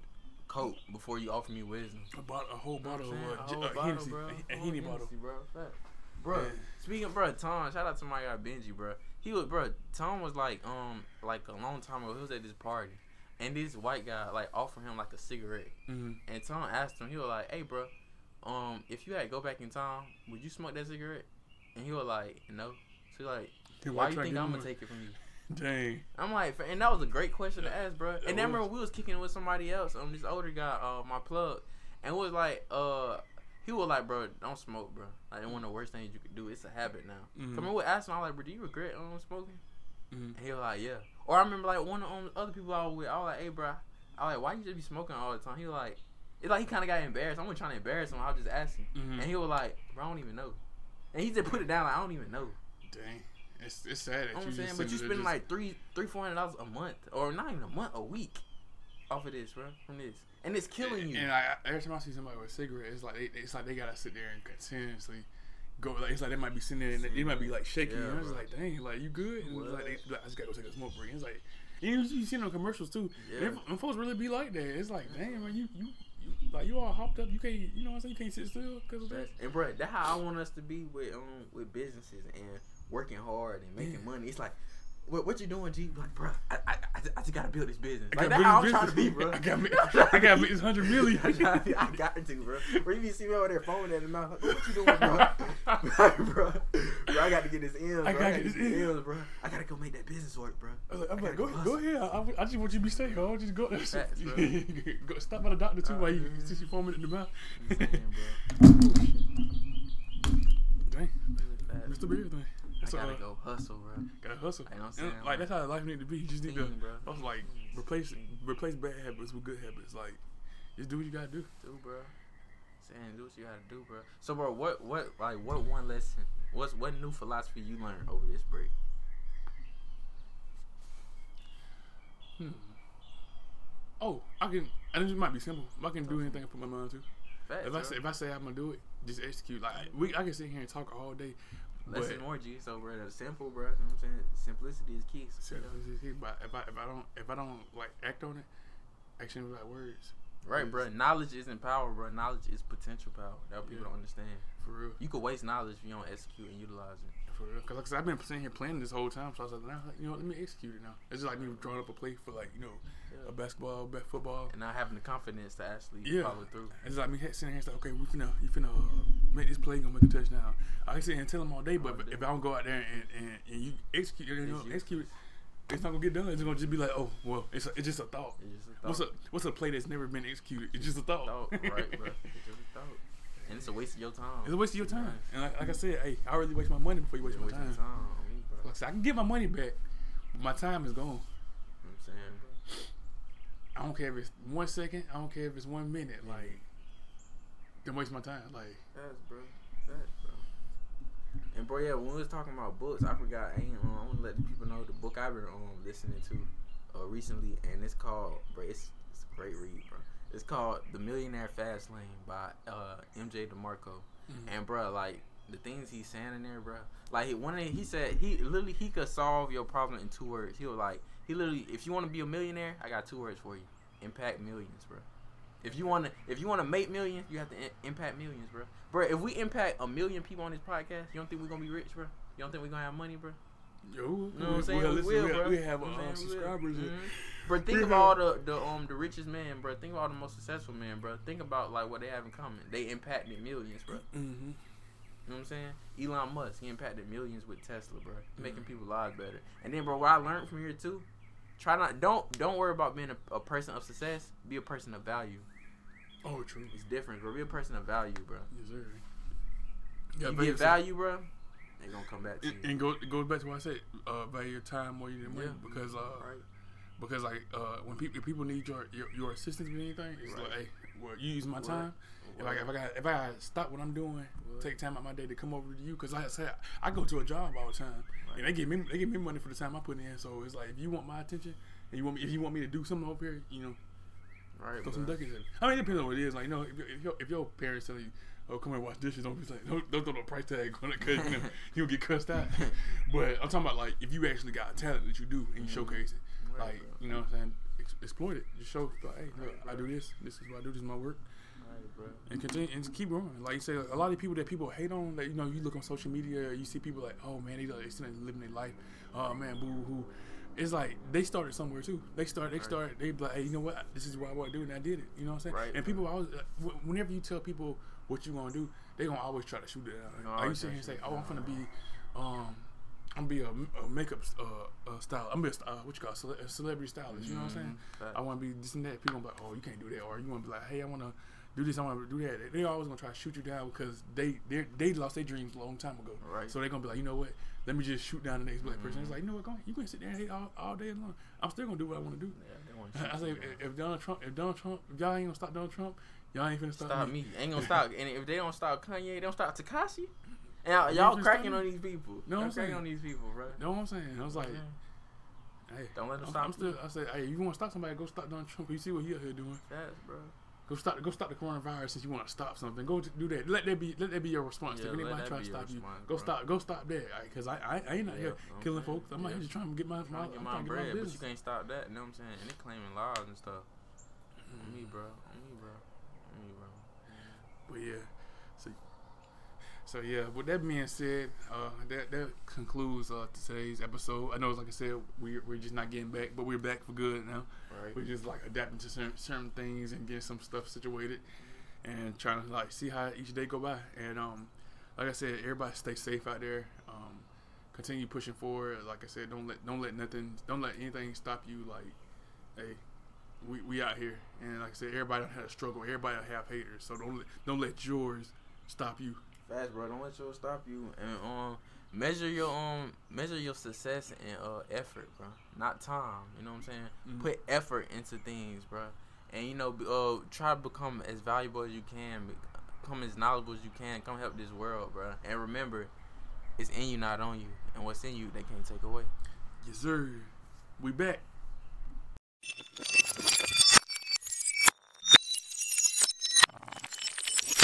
S3: coke before you offer me wisdom.
S2: A, bottle, a whole bottle of uh,
S3: I'm
S2: J-
S3: saying? A whole
S2: Hennessy,
S3: bro.
S2: a, a
S3: Whole
S2: Henny bottle.
S3: Bro. Fact. Bro,
S2: Yeah.
S3: Speaking, bro, Tom, shout out to my guy Benji, bro. He was, bro. Tom was like, um, like a long time ago. He was at this party, and this white guy like offered him like a cigarette,
S2: Mm-hmm.
S3: and Tom asked him, he was like, "Hey, bro, um, if you had to go back in time, would you smoke that cigarette?" And he was like, "No." So like, why you think I'm gonna take it from you? [laughs]
S2: Dang.
S3: I'm like, and that was a great question to ask, bro. And then remember we was kicking it with somebody else, um, this older guy, uh, my plug, and was like, uh, he was like, bro, don't smoke, bro. Like, it's one of the worst things you could do. It's a habit now.
S2: Mhm.
S3: Come in with asking, I'm like, bro, do you regret um smoking?
S2: Mhm.
S3: And he was like, yeah. Or I remember like one of um, other people I was with, I was like, hey, bro, I was like, why you just be smoking all the time? He was like, it's like he kind of got embarrassed. I wasn't trying to embarrass him. I was just asking,
S2: Mhm.
S3: and he was like, bro, I don't even know. And he just put it down like I don't even know.
S2: Dang. It's, it's sad that
S3: You know what I'm saying? But you
S2: sitting there
S3: spend
S2: just-
S3: like three, three, four hundred dollars a month, or not even a month, a week, off of this, bro, from this, and it's killing you.
S2: And I, every time I see somebody with a cigarette, it's like they, it's like they gotta sit there and continuously go. Like it's like they might be sitting there and they might be like shaking.
S3: Yeah,
S2: and I was like, dang, like you good? And it's like, they, like, I just gotta go take a smoke break. It's like you, you see on commercials too.
S3: Yeah.
S2: And, and folks really be like that. It's like, damn, man, you you. you like you all hopped up, you can't, you know what I'm saying? You can't sit still because of that.
S3: And bro, that's how I want us to be with um with businesses and working hard and making
S2: Yeah.
S3: money. It's like, what, what you doing, G? Like, bro, I, I, I just- gotta build this business. Like, that's how I'm trying to be, bro. [laughs]
S2: I gotta [laughs] make- I gotta make this 100 million. [laughs]
S3: I got, I got to, bro. Where you be see me over there phone at the mouth, like, what you doing, bro? bro, bro, I got to get this in, bro.
S2: I gotta
S3: got
S2: get
S3: to
S2: this in.
S3: bro. I gotta go make that business work, bro.
S2: I was like, I'm like, go,
S3: go
S2: go ahead. I, I just want you to be safe. I just go.
S3: Facts,
S2: go stop by the doctor too while you
S3: Uh,
S2: since you foaming in the mouth.
S3: Saying, bro.
S2: Dang, Mr. Beard thing.
S3: I gotta go hustle, bro.
S2: Gotta hustle.
S3: You know what I'm
S2: And,
S3: saying?
S2: like that's how life need to be. You just need to,
S3: bro.
S2: I was like, replace replace bad habits with good habits. Like, just do what you gotta do.
S3: do, bro. Saying do what you gotta do, bro. So, bro, what, what, like, what one lesson? What's what new philosophy you learned over this break?
S2: Hmm. Oh, I can. And it might be simple. I can do anything I put my mind to.
S3: Facts,
S2: If I
S3: bro.
S2: say if I say I'm gonna do it, just execute. Like we, I can sit here and talk all day.
S3: Less
S2: but
S3: is more, G. So, bro, that's simple, bro. You know what I'm saying? Simplicity is key. So, you know?
S2: Simplicity, But if I if I don't if I don't like act on it, action without words.
S3: Right,
S2: Yes.
S3: bro. Knowledge isn't power, bro. Knowledge is potential power. That people
S2: Yeah.
S3: don't understand.
S2: For real.
S3: You could waste knowledge if you don't execute and utilize it.
S2: For real. Cause like I said, I've been sitting here playing this whole time, so I was like, now you know, let me execute it now. It's just like me drawing up a play for like you know,
S3: Yeah.
S2: a basketball, ba- football.
S3: And not having the confidence to actually
S2: Yeah.
S3: follow through.
S2: It's like me sitting here and say, okay, we finna, you finna uh, make this play, gonna make a touchdown. I can sit here and tell them all day, but
S3: All day.
S2: if I don't go out there and, and, and you execute, you know,
S3: Execute.
S2: execute it, it's not gonna get done. It's gonna just be like, oh, well, it's a, it's just a thought.
S3: It's just a thought.
S2: What's a what's a play that's never been executed? It's just a thought.
S3: thought, right, bro? [laughs] It's just a thought. And it's a waste of your time.
S2: It's a waste of your time. And like, like I said, hey, I already waste my money before you waste
S3: a
S2: my
S3: waste
S2: time.
S3: your time, bro.
S2: Like I can get my money back, but my time is gone.
S3: You know what I'm saying, bro?
S2: I don't care if it's one second. I don't care if it's one minute. Like, don't waste my time. Like,
S3: Facts, bro. Facts, bro. And bro, yeah, when we was talking about books, I forgot. I ain't. Um, I want to let the people know the book I've been um listening to uh, recently, and it's called, bro. It's, it's a great read, bro. It's called The Millionaire Fast Lane by uh, MJ DeMarco. And bro, like the things he's saying in there, bro. Like he- one of he said he literally he could solve your problem in two words. He was like he literally if you want to be a millionaire, I got two words for you: impact millions, bro. If you want to if you want to make millions, you have to in- impact millions, bro. Bro, if we impact a million people on this podcast, you don't think we're gonna be rich, bro? You don't think we're gonna have money, bro?
S2: yo,
S3: You know what I'm saying? We will,
S2: we have
S3: You know what I'm saying? We will.
S2: subscribers. and-
S3: Mhm. Bro, think of all the the um the richest man, bro. Think of all the most successful men, bro. Think about like what they have in common. They impacted millions, bro.
S2: Mhm.
S3: You know what I'm saying? Elon Musk, he impacted millions with Tesla, bro. Making
S2: Mm-hmm.
S3: people's lives better. And then, bro, what I learned from here too, try not don't don't worry about being a, a person of success. Be a person of value.
S2: Oh, true.
S3: It's different, bro. Be a person of value, bro.
S2: Yes, sir.
S3: You
S2: simple.
S3: value, bro. They gonna come back to you.
S2: And, and go, it goes back to what I said. Uh, value your time more than money
S3: Yeah.
S2: because uh,
S3: right.
S2: Because like uh, when people if people need your, your your assistance with anything, it's
S3: Right.
S2: like, hey, well, you use my
S3: What?
S2: time. If I, if I got if I stop what I'm doing, take time out my day to come over to you, because like I said, I go to a job all the time,
S3: Right.
S2: and they give me they give me money for the time I put in. So it's like if you want my attention, and you want me if you want me to do something over here, you know,
S3: Right,
S2: throw some ducats in. I mean, it depends on what it is. Like, you know, if, your- if your if your parents tell you, "Oh, come here, wash dishes," don't be like, don't, don't throw no price tag on it because you know [laughs] you'll get cussed out. [laughs] but I'm talking about like if you actually got a talent that you do and you showcase it. Like
S3: bro.
S2: you know what I'm saying. Ex- exploit it. Just show like, hey, look, I do this. This is what I do. This is my work.
S3: Right,
S2: and continue and keep growing. Like you say, a lot of people that people hate on, that you know, you look on social media, you see people like, oh man, they still living their life. Oh man, boo hoo. It's like they started somewhere too. They started. They
S3: Right.
S2: started. They like, hey, you know what? This is what I want to do, and I did it. You know what I'm saying?
S3: Right,
S2: and people always, wh- whenever you tell people what you're gonna do, they gonna always try to shoot it out.
S3: No,
S2: like you sit here and say, oh, I'm gonna be, um. I'm gonna be a, a makeup uh, uh, style. I'm be a, uh, what you call cele- a celebrity stylist. You know what I'm saying?
S3: Mhm.
S2: I want to be this and that. People be like, oh, you can't do that, or you want to be like, hey, I want to do this, I want to do that. They always gonna try to shoot you down because they they they lost their dreams a long time ago.
S3: Right.
S2: So they're gonna be like, you know what? Let me just shoot down the next black person. It's
S3: Mhm.
S2: like, you know what? Go ahead. You can sit there and hate all, all day long. I'm still gonna do what I want to do.
S3: Yeah, they want to [laughs]
S2: I say, if, if Donald Trump, if Donald Trump, if y'all ain't gonna stop Donald Trump, y'all ain't finna stop,
S3: stop
S2: me.
S3: me. Ain't gonna [laughs] stop. And if they don't stop Kanye, they don't stop Tekashi. And y'all, cracking on these people.
S2: What I'm
S3: cracking
S2: saying?
S3: on these people, bro.
S2: Know what I'm saying? I was like,
S3: Yeah.
S2: hey,
S3: Don't let them
S2: I'm,
S3: stop
S2: I'm still. I say, hey, you want to stop somebody? Go stop Donald Trump. [laughs] You see what he out here doing?
S3: Facts, bro.
S2: Go stop. Go stop the coronavirus since you want to stop something. Go do that. Let that be. Let that be your response.
S3: Yeah,
S2: if anybody try to stop you, go
S3: bro.
S2: stop. Go stop that. Because I, I, I ain't out
S3: Yeah,
S2: here
S3: I'm
S2: killing
S3: saying,
S2: folks. I'm out
S3: yeah.
S2: here just trying to get my, my,
S3: to get
S2: I'm
S3: my
S2: get
S3: bread,
S2: my
S3: but you can't stop that. You know what I'm saying? And they claiming laws and stuff. On me, mm-hmm. bro. Me, bro. Me, bro.
S2: But yeah, so yeah. With that being said, uh, that that concludes uh, today's episode. I know, like I said, we we're just not getting back, but we're back for good now.
S3: Right.
S2: We're just like adapting to certain, certain things and getting some stuff situated, and trying to like see how each day go by. And um, like I said, everybody stay safe out there. Um, continue pushing forward. Like I said, don't let don't let nothing don't let anything stop you. Like, hey, we, we out here, and like I said, everybody don't have a struggle. Everybody don't have haters, so don't let, don't let yours stop you.
S3: Fast, bro. Don't let yours stop you. And um, measure your um, measure your success and uh effort, bro. Not time. You know what I'm saying?
S2: Mhm.
S3: Put effort into things, bro. And you know, uh, try to become as valuable as you can. Become as knowledgeable as you can. Come help this world, bro. And remember, it's in you, not on you. And what's in you, they can't take away.
S2: Yes, sir. We back.